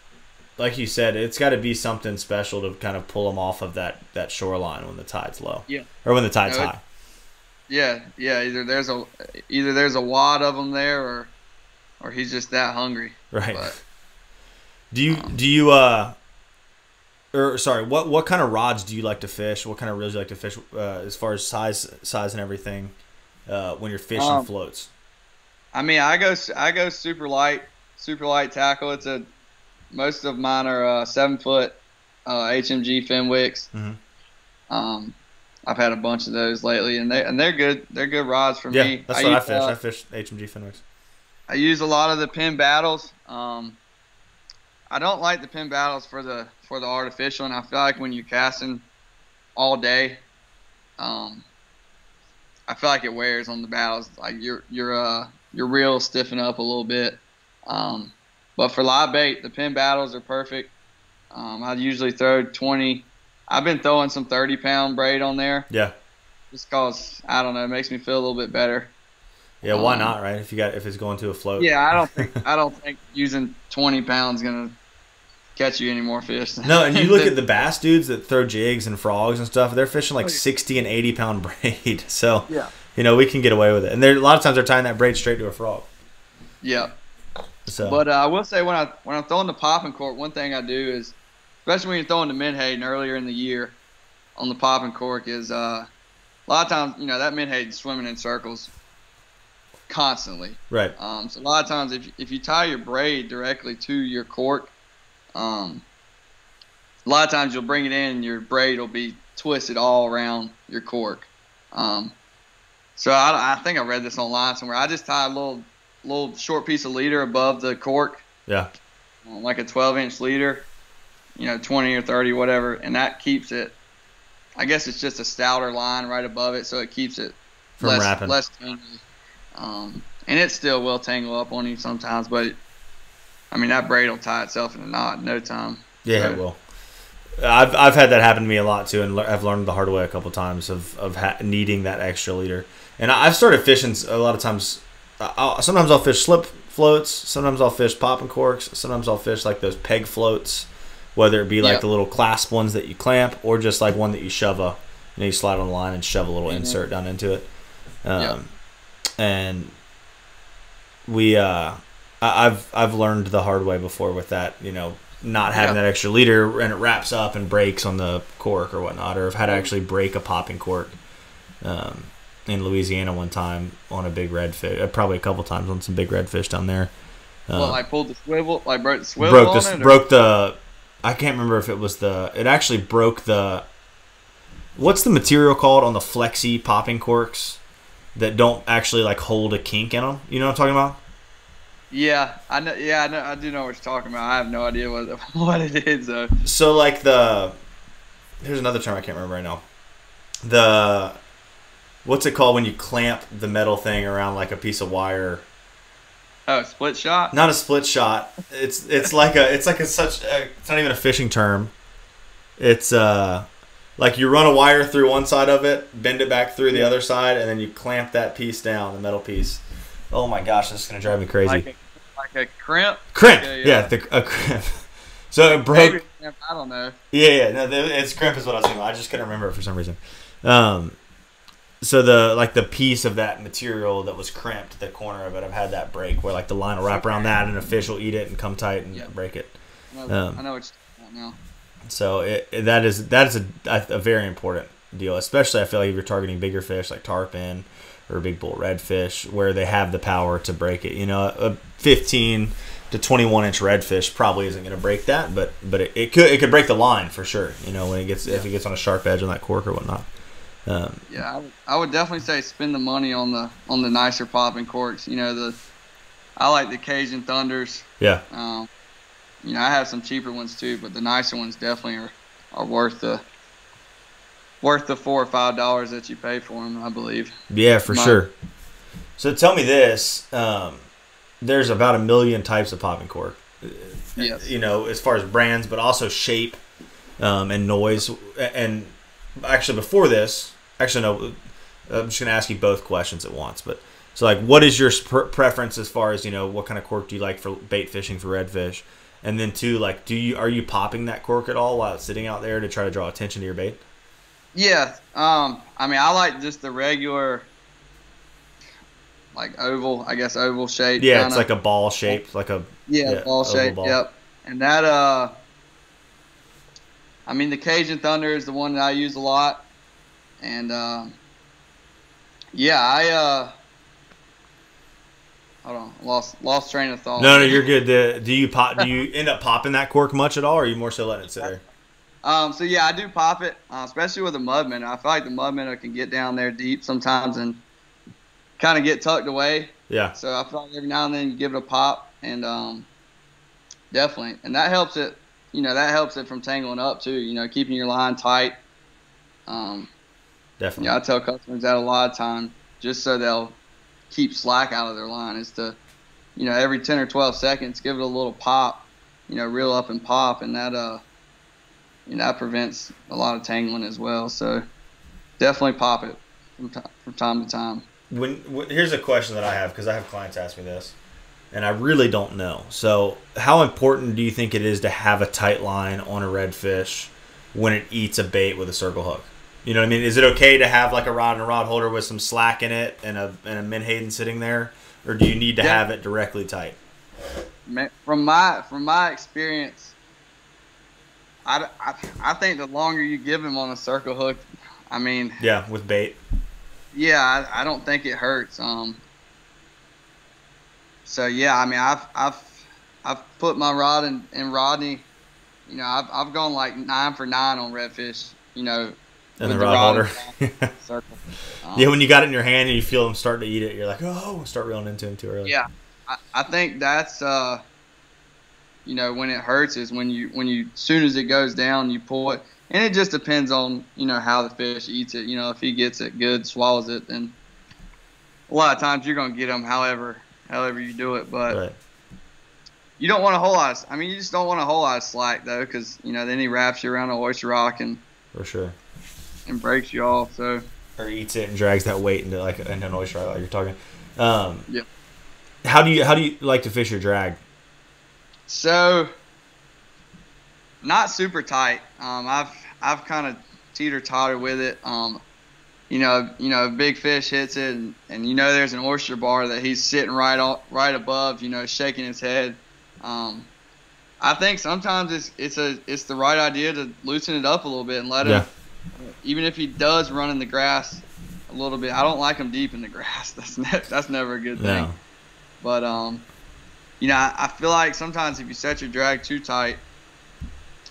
like you said, it's got to be something special to kind of pull them off of that that shoreline when the tide's low. Yeah. Or when the tide's No, it- high. Yeah, yeah. Either there's a either there's a wad of them there, or or he's just that hungry. Right. But do you um, do you uh or sorry, what what kind of rods do you like to fish? What kind of reels do you like to fish uh, as far as size size and everything uh, when you're fishing Um, floats? I mean, I go I go super light, super light tackle. It's a most of mine are uh, seven foot uh, HMG Fenwicks. Mhm. Um, I've had a bunch of those lately, and they and they're good. They're good rods for Yeah, me. that's what I fish. uh, I fish HMG Fenwicks. I use a lot of the Penn Battles. Um, I don't like the Penn Battles for the for the artificial, and I feel like when you're casting all day, um, I feel like it wears on the battles. Like your your uh your reel stiffen up a little bit. Um, but for live bait, the Penn Battles are perfect. Um, I usually throw 20. I've been throwing some 30 pound braid on there Yeah. just cause I don't know, it makes me feel a little bit better. Yeah, why Um, not, right? If you got if it's going to a float. Yeah, I don't think I don't think using 20 pounds gonna catch you any more fish. No, and you look at the bass dudes that throw jigs and frogs and stuff. They're fishing like Oh, sixty and eighty pound braid. So Yeah. you know we can get away with it. And there a lot of times they're tying that braid straight to a frog. yeah. So But uh, I will say when I when I'm throwing the popping cork, one thing I do is, especially when you're throwing the menhaden earlier in the year, on the popping cork is uh, a lot of times you know that menhaden's swimming in circles constantly. right, Um, so a lot of times if if you tie your braid directly to your cork, um, a lot of times you'll bring it in and your braid will be twisted all around your cork. Um, so I, I think I read this online somewhere. I just tie a little little short piece of leader above the cork, yeah, uh, like a 12 inch leader, you know, 20 or 30, whatever, and that keeps it. I guess it's just a stouter line right above it, so it keeps it from less wrapping. less tangy. Um, and it still will tangle up on you sometimes, but I mean that braid will tie itself in a knot in no time. yeah, so- it will. I've I've had that happen to me a lot too, and I've learned the hard way a couple times of of ha- needing that extra leader. And I've started fishing a lot of times. I- I'll, sometimes I'll fish slip floats. Sometimes I'll fish popping corks. Sometimes I'll fish like those peg floats, whether it be like Yep. the little clasp ones that you clamp, or just like one that you shove a, you know, you slide on the line and shove a little Mhm. insert down into it. Um, Yep. And we, uh, I- I've I've learned the hard way before with that. You know, not having Yeah. that extra leader and it wraps up and breaks on the cork or whatnot, or I've had to actually break a popping cork. Um, in Louisiana one time on a big redfish, uh, probably a couple times on some big redfish down there. Um, well, like pulled the swivel, I broke the swivel broke on it, or- broke the. I can't remember if it was the. It actually broke the. What's the material called on the flexi popping corks that don't actually like hold a kink in them? You know what I'm talking about? Yeah, I know. Yeah, I know. I do know what you're talking about. I have no idea what what it is though. So like the. Here's another term I can't remember right now. The. What's it called when you clamp the metal thing around like a piece of wire? Oh, split shot. Not a split shot. It's it's like a it's like a such a, it's not even a fishing term. It's uh like you run a wire through one side of it, bend it back through the other side, and then you clamp that piece down, the metal piece. Oh my gosh, this is gonna drive me crazy. Like a, like a crimp. crimp, Yeah, yeah, yeah. the, a crimp. So it broke. Crimp, I don't know. Yeah, yeah, no, it's crimp is what I was thinking. I just couldn't remember it for some reason. Um, so the like the piece of that material that was crimped, the corner of it, I've had that break where like the line will wrap around that, and a fish will eat it and come tight and Yeah. break it. I know, Um, I know what you're talking about now. So it, it- that is that is a, a, very important deal, especially I feel like if you're targeting bigger fish like tarpon or big bull redfish, where they have the power to break it. You know, a 15 to 21 inch redfish probably isn't going to break that, but but it, it could it could break the line for sure. You know, when it gets if it gets on a sharp edge on that cork or whatnot. Um, Yeah, I would, would definitely say spend the money on the on the nicer popping corks. You know the, I like the Cajun Thunders. yeah, Um, you know I have some cheaper ones too, but the nicer ones definitely are, are worth the worth the four or five dollars that you pay for them. I believe. yeah, for My- sure. So tell me this: um, there's about a million types of popping cork. Yes. you know, as far as brands, but also shape um, and noise. And actually, before this, actually, no, I'm just going to ask you both questions at once. But so, like, what is your preference as far as you know, what kind of cork do you like for bait fishing for redfish? And then two, like, do you are you popping that cork at all while it's sitting out there to try to draw attention to your bait? Yeah. Um. I mean, I like just the regular, like oval. I guess oval shape. Yeah, kinda. it's like a ball shaped, like a Yeah, Yeah, ball shape. ball. Yep. And that uh I mean the Cajun Thunder is the one that I use a lot. And um yeah, I uh hold on, lost lost train of thought. no, no, you're good. The, do you pop? Do you end up popping that cork much at all, or are you more so letting it sit there? Um, so yeah, I do pop it, uh, especially with a mud minnow. I feel like the mud minnow can get down there deep sometimes and kind of get tucked away. Yeah, So I feel like every now and then you give it a pop, and um, definitely, and that helps it. You know, that helps it from tangling up too. You know, keeping your line tight. Um, definitely. yeah, I tell customers that a lot of time, just so they'll keep slack out of their line, is to, you know, every ten or twelve seconds, give it a little pop. You know, reel up and pop, and that uh, you know, that prevents a lot of tangling as well. So definitely pop it from time from time to time. when, when here's a question that I have because I have clients ask me this, and I really don't know. So, how important do you think it is to have a tight line on a redfish when it eats a bait with a circle hook? You know what I mean? Is it okay to have like a rod and a rod holder with some slack in it and a and a menhaden sitting there, or do you need to Yeah. have it directly tight? From my from my experience, I, I, I think the longer you give him on a circle hook, I mean, Yeah, with bait. yeah, I, I don't think it hurts. Um. So yeah, I mean, I've I've I've put my rod in, in Rodney. You know, I've I've gone like nine for nine on redfish. You know, And with the rod holder. circle. Um, yeah, when you got it in your hand and you feel them starting to eat it, you're like, oh, start reeling into them too early. Yeah, I, I think that's uh, you know, when it hurts is when you when you soon as it goes down, you pull it, and it just depends on you know how the fish eats it. You know, if he gets it good, swallows it, then a lot of times you're gonna get them However, however you do it, but Right. you don't want a whole lot. Of, I mean, you just don't want a whole lot of slack though, because you know then he wraps you around an oyster rock and For sure. And breaks you off. So or eats it and drags that weight into like into an oyster like you're talking. Um, Yeah. How do you how do you like to fish your drag? So, not super tight. Um, I've I've kind of teeter totter with it. Um, you know, you know, a big fish hits it, and, and you know there's an oyster bar that he's sitting right on, right above. You know, shaking his head. Um, I think sometimes it's it's a it's the right idea to loosen it up a little bit and let Yeah. him, even if he does run in the grass a little bit. I don't like him deep in the grass. That's ne- that's never a good thing. No. But um, you know, I, I feel like sometimes if you set your drag too tight,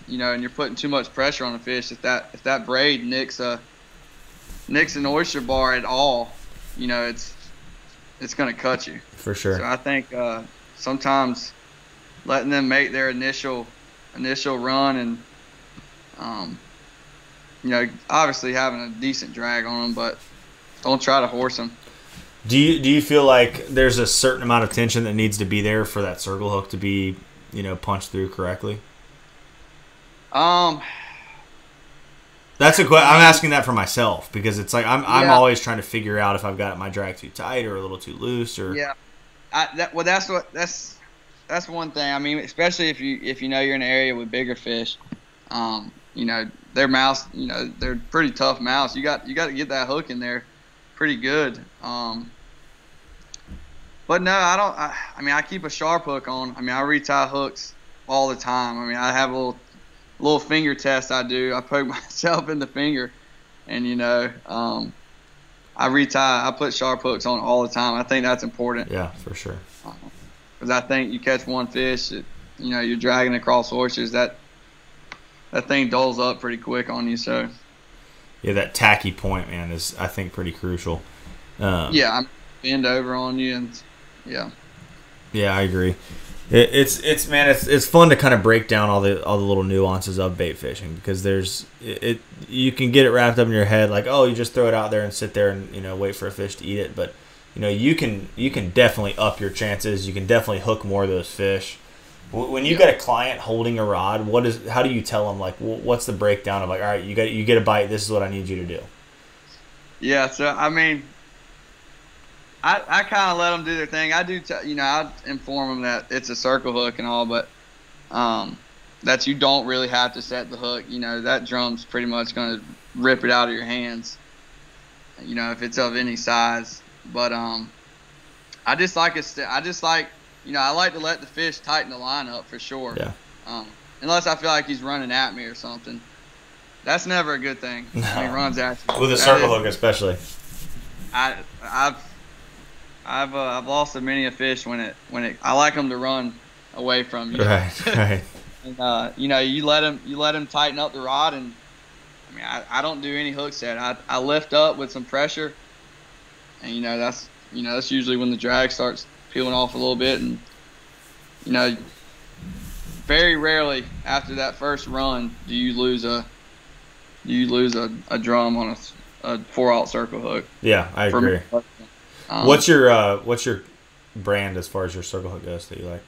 you know, and you're putting too much pressure on the fish, if that if that braid nicks a nicks an oyster bar at all, you know, it's it's gonna cut you. For sure. So I think uh, sometimes letting them make their initial initial run and um, you know, obviously having a decent drag on them, but don't try to horse them. Do you do you feel like there's a certain amount of tension that needs to be there for that circle hook to be, you know, punched through correctly? Um, That's a question. I'm asking that for myself because it's like I'm I'm always trying to figure out if I've got my drag too tight or a little too loose or yeah, I, that, well, that's what that's that's one thing. I mean, especially if you if you know you're in an area with bigger fish, um, you know their mouths, you know they're pretty tough mouths. You got you got to get that hook in there, pretty good. Um, but no, I don't. I, I mean, I keep a sharp hook on. I mean, I retie hooks all the time. I mean, I have a little little finger test I do. I poke myself in the finger, and you know, um, I retie. I put sharp hooks on all the time. I think that's important yeah, for sure. because I think you catch one fish, that, you know, you're dragging across oysters. That that thing dulls up pretty quick on you. So Yeah, that tacky point, man, is I think pretty crucial. Um, yeah, I'm bend over on you, and yeah, Yeah, I agree. It, it's it's man, it's it's fun to kind of break down all the all the little nuances of bait fishing because there's it, it you can get it wrapped up in your head like oh you just throw it out there and sit there and you know wait for a fish to eat it, but you know you can you can definitely up your chances. You can definitely hook more of those fish. Wh- When you Yeah. got a client holding a rod, what is how do you tell them like what's the breakdown of like all right you got you get a bite, this is what I need you to do. yeah. So I mean. I, I kind of let them do their thing. I do, t- you know, I inform them that it's a circle hook and all, but um, that you don't really have to set the hook. You know, that drum's pretty much going to rip it out of your hands. You know, if it's of any size. But um, I just like it. St- I just like, you know, I like to let the fish tighten the line up for sure. Yeah. Um, unless I feel like he's running at me or something. That's never a good thing. When he runs at you. With a That circle is- hook especially. I I've I've uh, I've lost many a fish when it when it I like them to run away from you. Right, right. and, uh, you know you let them you let them tighten up the rod and I mean I, I don't do any hook set. I, I lift up with some pressure, and you know that's you know that's usually when the drag starts peeling off a little bit and you know very rarely after that first run do you lose a do you lose a, a drum on a four out circle hook. Yeah, I agree. Um, What's your uh, what's your brand as far as your circle hook goes that you like?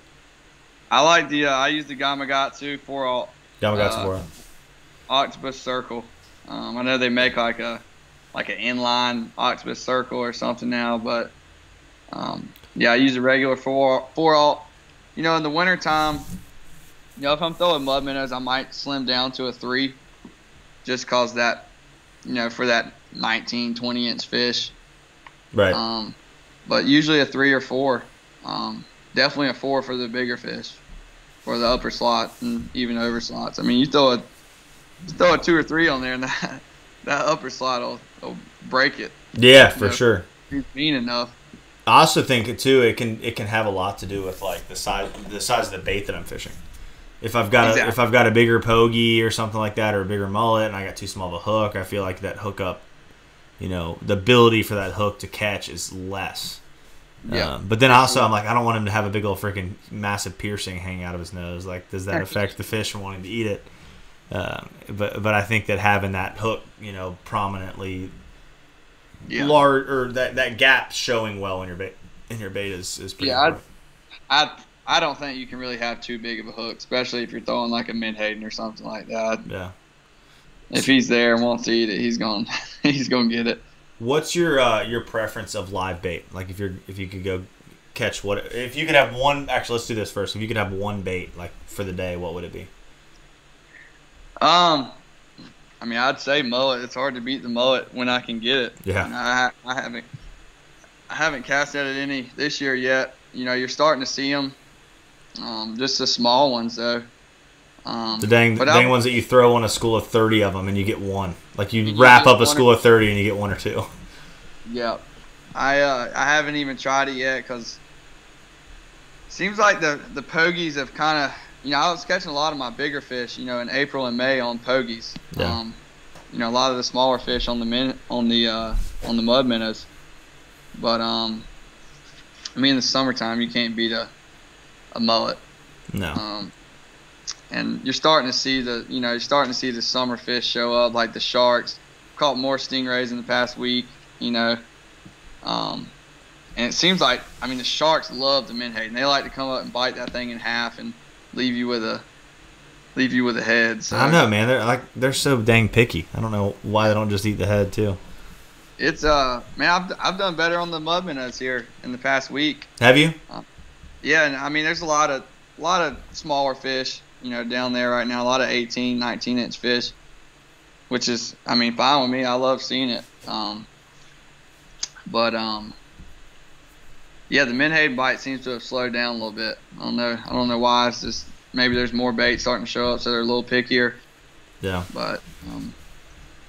I like the uh, I use the Gamakatsu four alt Yamagata Uh, Bora. octopus circle. Um, I know they make like a like an inline octopus circle or something now, but um, yeah, I use a regular four four alt. You know, in the wintertime, you know, if I'm throwing mud minnows, I might slim down to a three, just cause that, you know, for that 19, 20 inch fish. Right. Um, but usually a three or four. Um, definitely a four for the bigger fish, for the upper slot and even over slots. I mean, you throw a you throw a two or three on there, and that that upper slot will, will break it. yeah, for yeah. sure. He's mean enough. I also think too. It can it can have a lot to do with like the size the size of the bait that I'm fishing. If I've got a, if I've got a bigger pogey or something like that, or a bigger mullet, and I got too small of a hook, I feel like that hookup, you know, the ability for that hook to catch is less. Yeah. Um, but then also, I'm like, I don't want him to have a big old freaking massive piercing hanging out of his nose. Like, does that affect the fish from wanting to eat it? Um, but but I think that having that hook, you know, prominently Yeah. large or that that gap showing well in your bait in your bait is is pretty Yeah, I'd- I I don't think you can really have too big of a hook, especially if you're throwing like a Menhaden or something like that. yeah. If he's there and wants to eat it, he's going he's gonna get it. What's your uh, your preference of live bait? Like if you're if you could go catch what if you could have one actually let's do this first. If you could have one bait like for the day, what would it be? Um, I mean, I'd say mullet. It's hard to beat the mullet when I can get it. Yeah. And I I haven't I haven't cast at it any this year yet. You know, you're starting to see them. Um, just the small ones though. Um, The dang dang I- ones that you throw on a school of thirty of them and you get one. Like you You wrap up a or- school of thirty and you get one or two. Yeah, I uh, I haven't even tried it yet because seems like the the pogies have kind of you know I was catching a lot of my bigger fish you know in April and May on pogies. Yeah. Um, you know a lot of the smaller fish on the min on the uh, on the mud minnows, but um, I mean in the summertime you can't beat a a mullet. No. Um, and you're starting to see the, you know, you're starting to see the summer fish show up, like the sharks. Caught more stingrays in the past week, you know. Um, And it seems like I mean the sharks love the menhaden. They like to come up and bite that thing in half and leave you with a leave you with a head. So I know, man. They're like they're so dang picky. I don't know why they don't just eat the head too. It's uh man, I've I've done better on the mud minnows here in the past week. Have you? Yeah, and I mean there's a lot of a lot of smaller fish, you know, down there right now. A lot of 18, 19 inch fish, which is I mean fine with me. I love seeing it. Um, but um, yeah, the menhaden bite seems to have slowed down a little bit. I don't know. I don't know why. It's just maybe there's more bait starting to show up, so they're a little pickier. Yeah. But um,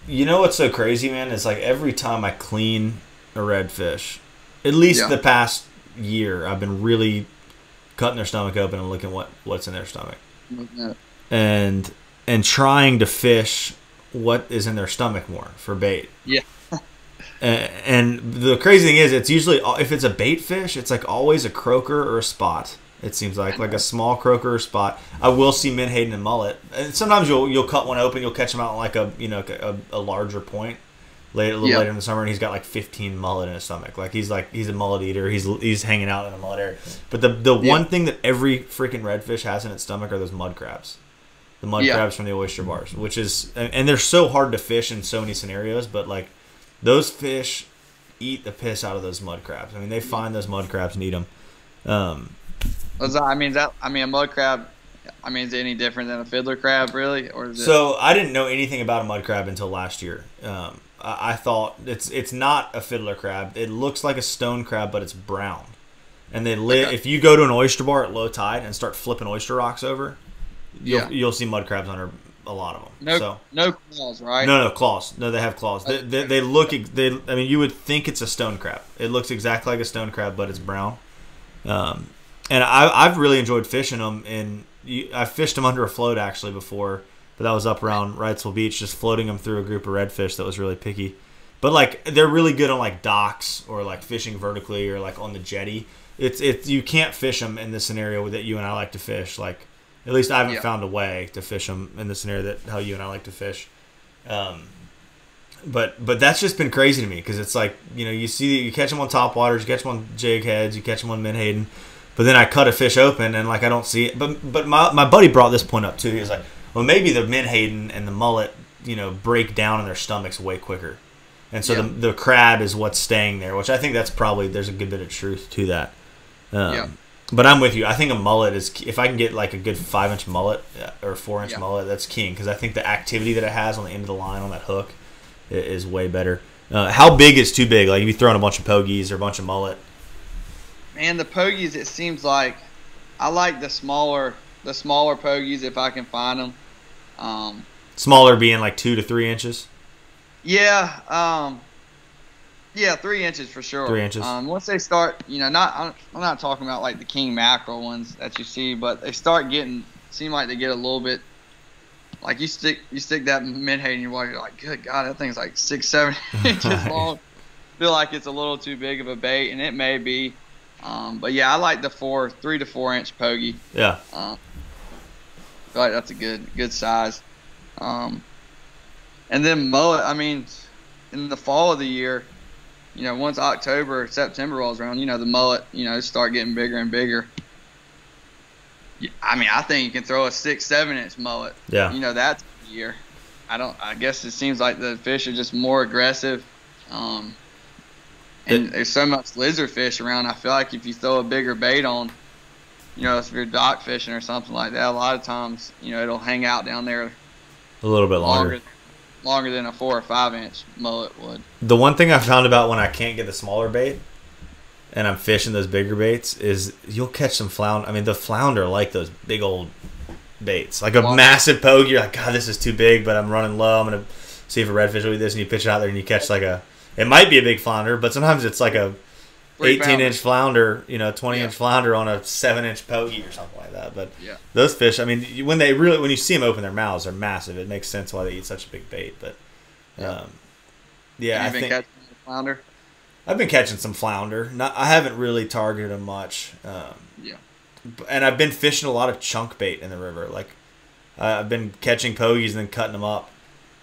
You know what's so crazy, man? Is like every time I clean a redfish, at least Yeah. the past year, I've been really cutting their stomach open and looking what what's in their stomach, and and trying to fish what is in their stomach more for bait. Yeah. And the crazy thing is, it's usually if it's a bait fish, it's like always a croaker or a spot. It seems like like a small croaker or spot. I will see menhaden and mullet, and sometimes you'll you'll cut one open, you'll catch them out like a you know a, a larger point later a little Yeah. later in the summer, and he's got like 15 mullet in his stomach. Like he's like he's a mullet eater. He's he's hanging out in a mullet area. But the the Yeah. one thing that every freaking redfish has in its stomach are those mud crabs. The mud Yeah. crabs from the oyster bars, which is and they're so hard to fish in so many scenarios, but like those fish eat the piss out of those mud crabs. I mean, they find those mud crabs and eat them. Um, I mean, that I mean, a mud crab. I mean, is it any different than a fiddler crab, really, or is it? so I didn't know anything about a mud crab until last year. Um, I, I thought it's it's not a fiddler crab. It looks like a stone crab, but it's brown. And they live. If you go to an oyster bar at low tide and start flipping oyster rocks over, you'll Yeah. you'll see mud crabs under a lot of them. no, So no claws, right? No, no claws. No, they have claws. They, they, they look. They. I mean, you would think it's a stone crab. It looks exactly like a stone crab, but it's brown. Um, and I, I've really enjoyed fishing them. And you, I fished them under a float actually before, but that was up around Wrightsville Beach, just floating them through a group of redfish that was really picky. But like they're really good on like docks or like fishing vertically or like on the jetty. It's it's you can't fish them in the scenario that you and I like to fish. Like at least I haven't Yeah. found a way to fish them in the scenario that how you and I like to fish. Um, but but that's just been crazy to me because it's like you know you see you catch them on top waters, you catch them on jig heads, you catch them on menhaden, but then I cut a fish open and like I don't see it. But but my my buddy brought this point up too. He was like, well maybe the menhaden and the mullet you know break down in their stomachs way quicker, and so Yeah. the the crab is what's staying there, which I think that's probably there's a good bit of truth to that. Um, Yeah. But I'm with you. I think a mullet is if I can get like a good five inch mullet uh, or four inch Yeah. mullet, that's king because I think the activity that it has on the end of the line on that hook is way better. Uh, how big is too big? Like if you throwing a bunch of pogies or a bunch of mullet. Man, the pogies. It seems like I like the smaller, the smaller pogies if I can find them. Um, Smaller being like two to three inches. yeah, um, yeah, three inches for sure. Three inches. Um, once they start, you know, not I'm, I'm not talking about like the king mackerel ones that you see, but they start getting seem like they get a little bit. Like you stick you stick that menhaden in your water, you're like, good God, that thing's like six, seven inches Right. long. Feel like it's a little too big of a bait, and it may be. Um, but yeah, I like the four, three to four inch pogie. Yeah. Uh, I feel like that's a good good size. Um, and then mullet. I mean, in the fall of the year, you know, once October, September rolls around, you know, the mullet, you know, start getting bigger and bigger. I mean, I think you can throw a six, seven inch mullet. Yeah. You know, that time of year. I don't. I guess it seems like the fish are just more aggressive. Um, and there's so much lizard fish around. I feel like if you throw a bigger bait on, you know, if you're dock fishing or something like that, a lot of times, you know, it'll hang out down there A little bit longer. longer, longer than a four or five inch mullet would. The one thing I found about when I can't get the smaller bait and I'm fishing those bigger baits is you'll catch some flounder. I mean, the flounder like those big old baits, like a massive poke. You're like, God, this is too big, but I'm running low. I'm gonna see if a redfish will eat this, and you pitch it out there and you catch like a. It might be a big flounder, but sometimes it's like a Three 18 pounder. inch flounder, you know, 20 Yeah. inch flounder on a 7 inch pogie or something like that. But Yeah. those fish, I mean, when they really, when you see them open their mouths, they're massive. It makes sense why they eat such a big bait. But Yeah. um, yeah, I think flounder? I've been catching some flounder. Not, I haven't really targeted them much. Um, Yeah. and I've been fishing a lot of chunk bait in the river. Like uh, I've been catching pogies and then cutting them up.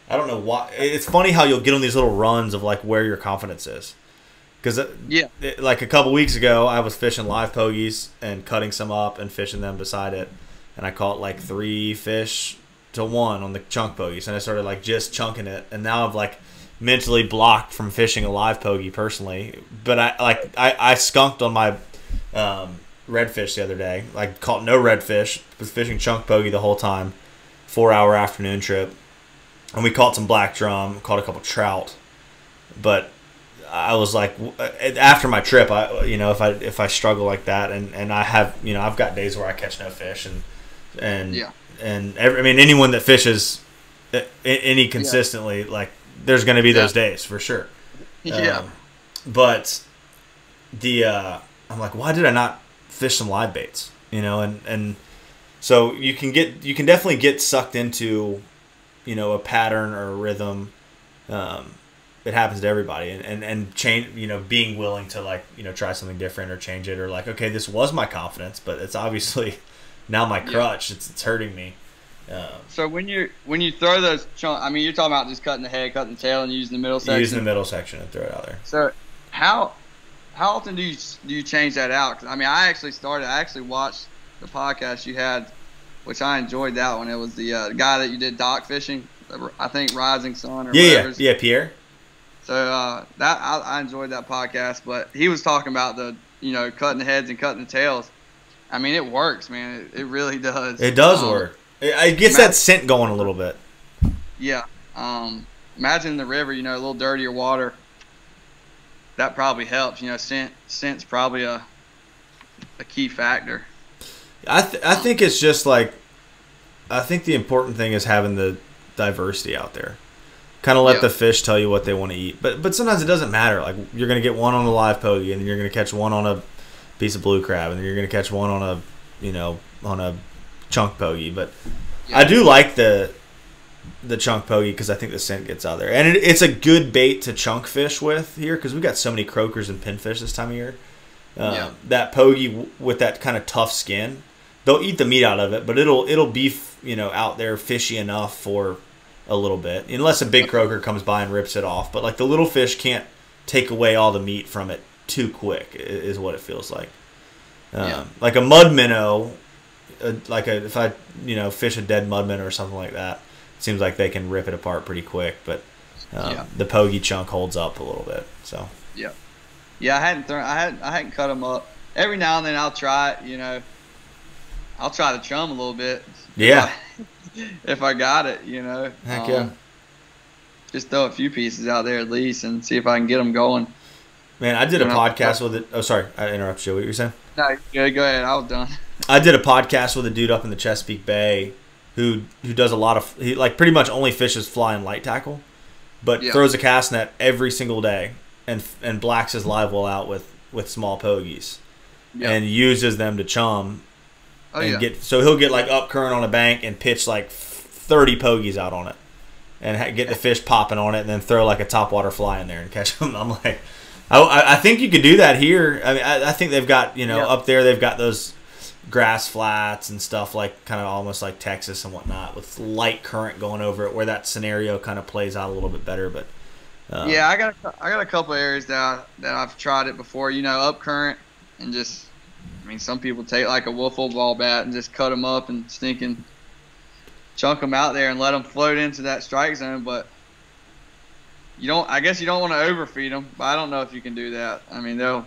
I don't know why. It's funny how you'll get on these little runs of like where your confidence is. Because Yeah. like a couple weeks ago, I was fishing live pogies and cutting some up and fishing them beside it, and I caught like three fish to one on the chunk pogies, and I started like just chunking it, and now I've like mentally blocked from fishing a live pogie personally. But I like I, I skunked on my um, redfish the other day. Like caught no redfish. Was fishing chunk pogie the whole time. Four hour afternoon trip, and we caught some black drum. Caught a couple trout, but I was like uh, after my trip, I you know if I if I struggle like that, and and I have you know I've got days where I catch no fish, and and Yeah. and every, I mean anyone that fishes uh, any consistently like there's going to be those days for sure. Yeah. Um, but the uh, I'm like, why did I not fish some live baits? You know, and and so you can get you can definitely get sucked into, you know, a pattern or a rhythm. Um, it happens to everybody, and, and and change. You know, being willing to like you know try something different or change it, or like okay, this was my confidence, but it's obviously now my Yeah. crutch. It's it's hurting me. Um, So when you when you throw those chunk, I mean, you're talking about just cutting the head, cutting the tail, and using the middle section. use the middle section and throw it out there. So how how often do you do you change that out? 'Cause, I mean, I actually started. I actually watched the podcast you had, which I enjoyed that one. It was the uh, guy that you did dock fishing. I think Rising Sun or Yeah, whatever. yeah, yeah, Pierre. So uh, that I, I enjoyed that podcast, but he was talking about the you know cutting the heads and cutting the tails. I mean, it works, man. It, it really does. It does Um, work. It, it gets Matt- that scent going a little bit. Yeah. Um, imagine the river, you know, a little dirtier water. That probably helps. You know, scent scent's probably a a key factor. I th- I think it's just like, I think the important thing is having the diversity out there. Kind of let Yeah. the fish tell you what they want to eat, but but sometimes it doesn't matter. Like you're gonna get one on a live pogie, and then you're gonna catch one on a piece of blue crab, and then you're gonna catch one on a you know on a chunk pogie. But Yeah. I do like the the chunk pogie because I think the scent gets out there, and it, it's a good bait to chunk fish with here because we've got so many croakers and pinfish this time of year. Um, Yeah. That pogie w- with that kind of tough skin, they'll eat the meat out of it, but it'll it'll be f- you know out there fishy enough for a little bit, unless a big croaker comes by and rips it off. But like the little fish can't take away all the meat from it too quick, is what it feels like. Um, Yeah. Like a mud minnow, uh, like a if I you know fish a dead mud minnow or something like that, it seems like they can rip it apart pretty quick. But um, Yeah. the pogie chunk holds up a little bit. So yeah, Yeah, I hadn't thrown, I hadn't, I hadn't cut them up. Every now and then I'll try it. You know, I'll try to chum a little bit. yeah, if I got it, you know. Heck Um, yeah. Just throw a few pieces out there at least and see if I can get them going. man, I did a know, podcast with it. Oh, sorry, I interrupted you. What were you saying? No, go, go ahead. I was done. I did a podcast with a dude up in the Chesapeake Bay who who does a lot of he like pretty much only fishes fly and light tackle, but Yeah. throws a cast net every single day and and blacks his live well out with with small pogies Yeah. and uses them to chum oh and yeah. get so he'll get like up current on a bank and pitch like thirty pogies out on it and ha- get the fish popping on it and then throw like a topwater fly in there and catch them. I'm like. I- I, I think you could do that here. I mean, I, I think they've got you know Yeah. up there. They've got those grass flats and stuff like kind of almost like Texas and whatnot with light current going over it, where that scenario kind of plays out a little bit better. But um, yeah, I got a, I got a couple areas that I, that I've tried it before. You know, up current and just. I mean, some people take like a wiffle ball bat and just cut them up and stinking chunk them out there and let them float into that strike zone. But you don't. I guess you don't want to overfeed them. But I don't know if you can do that. I mean, they'll.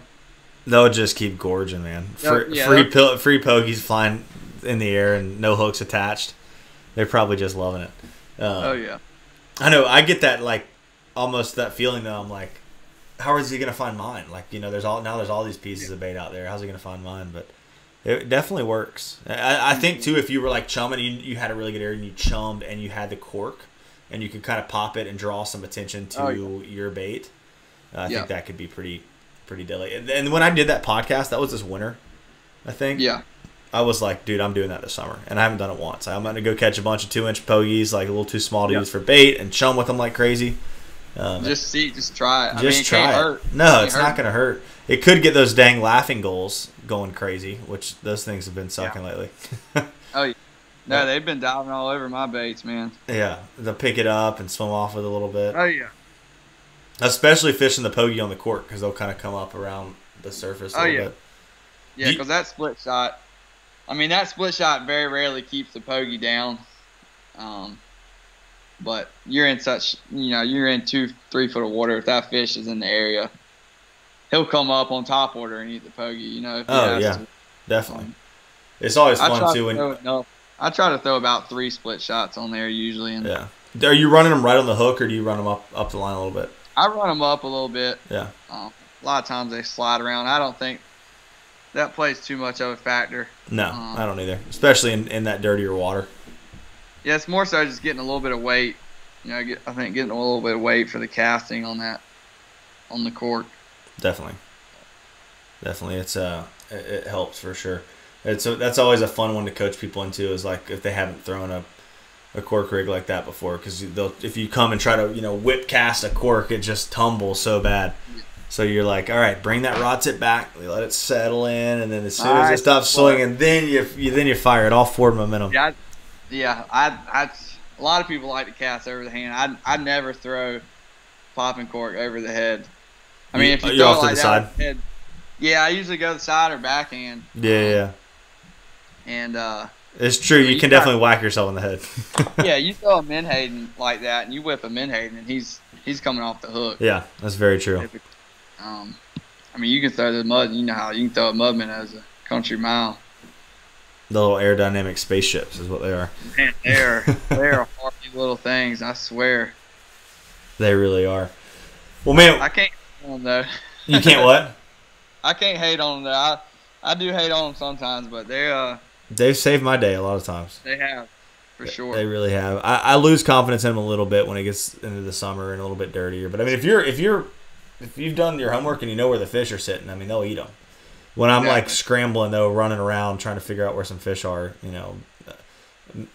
they'll just keep gorging, man. Free, yeah, free, pil- free pogies flying in the air and no hooks attached. They're probably just loving it. Um, Oh yeah. I know. I get that like almost that feeling though. I'm like, how is he gonna find mine? Like you know, there's all now there's all these pieces of bait out there. How's he gonna find mine? But it definitely works. I, I think too if you were like chumming, you, you had a really good area and you chummed and you had the cork and you could kind of pop it and draw some attention to Oh, yeah. your bait. Uh, I Yeah. think that could be pretty pretty deadly. And, and when I did that podcast, that was this winter. I think. Yeah. I was like, dude, I'm doing that this summer, and I haven't done it once. I'm gonna go catch a bunch of two inch pogies, like a little too small to Yeah. use for bait, and chum with them like crazy. Um, Just see. Just try it. I just mean, it try can't it. hurt. No, Can't it's hurt. not gonna hurt. It could get those dang laughing gulls going crazy, which those things have been sucking lately. Oh yeah. No, they've been diving all over my baits, man. yeah, they'll pick it up and swim off with a little bit. Oh yeah. Especially fishing the pogie on the cork because they'll kind of come up around the surface a Oh, little yeah. bit. Yeah, because that split shot, I mean, that split shot very rarely keeps the pogie down. Um, but you're in such, you know, you're in two, three foot of water. If that fish is in the area, he'll come up on topwater and eat the pogie. You know. Oh, yeah. to. Definitely. Um, It's always I fun too to when I try to throw about three split shots on there usually, and yeah. Are you running them right on the hook or do you run them up up the line a little bit? I run them up a little bit. Yeah. Um, a lot of times they slide around. I don't think that plays too much of a factor. No, Um, I don't either. Especially in, in that dirtier water. Yeah, it's more so just getting a little bit of weight. You know, get, I think getting a little bit of weight for the casting on that, on the cork. Definitely. Definitely, it's uh, it, it helps for sure. It's a, that's always a fun one to coach people into is like if they haven't thrown a, a cork rig like that before because they'll if you come and try to you know whip cast a cork it just tumbles so bad. So you're like, all right, bring that rod tip back, let it settle in, and then as soon as it stops swinging, then you, you then you fire it all forward momentum. Yeah, I, yeah. I, I, a lot of people like to cast over the hand. I, I never throw popping cork over the head. I mean, if you you're throw off it to like the that head, yeah, I usually go the side or backhand. Yeah, yeah, yeah. And uh, It's true. You You can got- definitely whack yourself in the head. yeah, you throw a Menhaden like that, and you whip a Menhaden, and he's he's coming off the hook. yeah, that's very true. Um, I mean, you can throw the mud. You know how you can throw a mudman as a country mile. The little aerodynamic spaceships is what they are. Man, they're they're hardy little things. I swear. They really are. Well, man, I can't hate on them though. you can't what? I can't hate on them though. I I do hate on them sometimes, but they uh They've saved my day a lot of times. they have for sure. They really have. I, I lose confidence in them a little bit when it gets into the summer and a little bit dirtier. But I mean, if you're if you're if you've done your homework and you know where the fish are sitting, I mean, they'll eat them. When I'm like scrambling though, running around trying to figure out where some fish are, you know,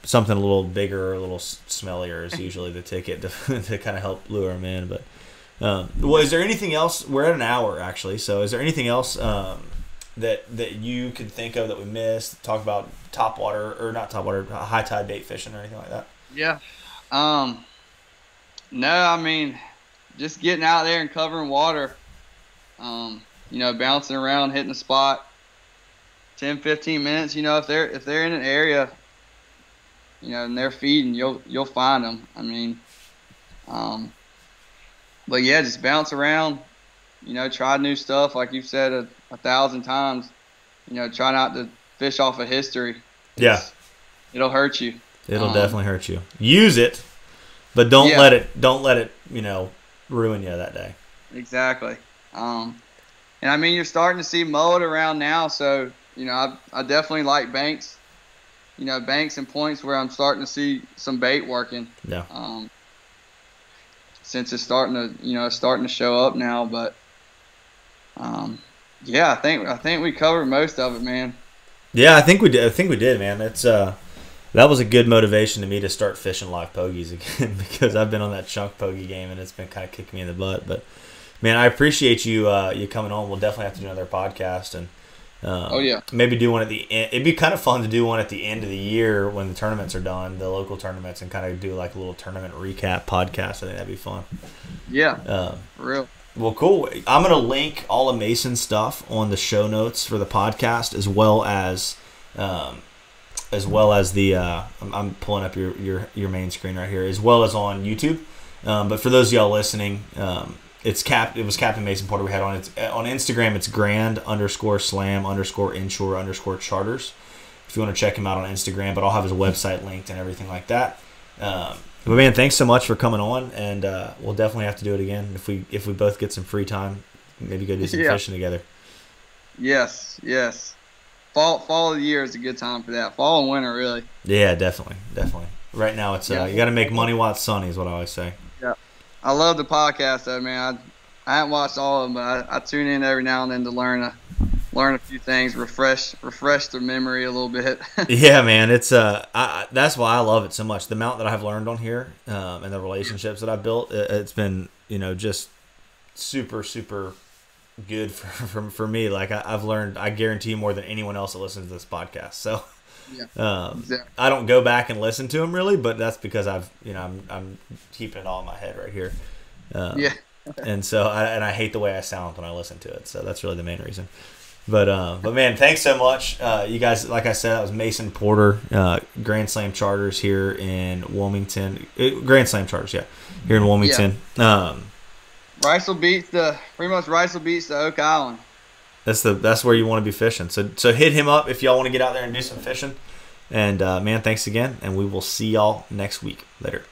something a little bigger, or a little smellier is usually the ticket to, to kind of help lure them in. But um, well, is there anything else? We're at an hour actually, so is there anything else um, that that you could think of that we missed? Talk about top water or not top water, high tide bait fishing or anything like that. Yeah. Um. No, I mean, just getting out there and covering water. Um. You know, bouncing around, hitting a spot. 10, 15 minutes. You know, if they're if they're in an area, you know, and they're feeding, you'll you'll find them. I mean, um. But yeah, just bounce around. You know, try new stuff, like you've said a, a thousand times. You know, try not to fish off of history. Yeah. It's- It'll hurt you. It'll Um, definitely hurt you. Use it, but don't Yeah. let it don't let it you know ruin you that day. Exactly. Um, and I mean, you're starting to see mullet around now, so you know, I, I definitely like banks. You know, banks and points where I'm starting to see some bait working. Yeah. Um, since it's starting to, you know, it's starting to show up now, but um, yeah, I think I think we covered most of it, man. Yeah, I think we did. I think we did, man. That's uh, that was a good motivation to me to start fishing live pogies again because I've been on that chunk pogie game and it's been kind of kicking me in the butt. But man, I appreciate you uh, you coming on. We'll definitely have to do another podcast and. Um, Oh, yeah. Maybe do one at the end. It'd be kind of fun to do one at the end of the year when the tournaments are done, the local tournaments, and kind of do like a little tournament recap podcast. I think that'd be fun. Yeah, Um, real. well, cool. I'm gonna link all of Mason's stuff on the show notes for the podcast, as well as, um, as well as the. Uh, I'm, I'm pulling up your, your your main screen right here, as well as on YouTube. Um, but for those of y'all listening, um, it's cap. It was Captain Mason Porter we had on it on Instagram. It's grand underscore slam underscore inshore underscore charters. If you want to check him out on Instagram, but I'll have his website linked and everything like that. Um, but man, thanks so much for coming on, and uh, we'll definitely have to do it again if we if we both get some free time. Maybe go do some Yeah. fishing together. Yes, yes. Fall fall of the year is a good time for that. Fall and winter, really. Yeah, definitely, definitely. Right now, it's uh, Yeah. you got to make money while it's sunny, is what I always say. I love the podcast though, man. I, I haven't watched all of them, but I, I tune in every now and then to learn a learn a few things, refresh refresh their memory a little bit. yeah, man, it's uh, I, that's why I love it so much. The amount that I've learned on here, um, and the relationships that I've built, it, it's been you know just super super good for for, for me. Like I, I've learned, I guarantee more than anyone else that listens to this podcast. So. Yeah. Um, Exactly. I don't go back and listen to them really, but that's because I've you know I'm I'm keeping it all in my head right here. Um, yeah, and so I, and I hate the way I sound when I listen to it. So that's really the main reason. But uh, but man, thanks so much, uh, you guys. Like I said, that was Mason Porter, uh, Grand Slam Charters here in Wilmington. Uh, Grand Slam Charters, yeah, here in Wilmington. Yeah. Um, Wrightsville Beach the pretty much Wrightsville Beach the Oak Island. That's the that's where you want to be fishing. So so hit him up if y'all want to get out there and do some fishing. And uh, man, thanks again, and we will see y'all next week. Later.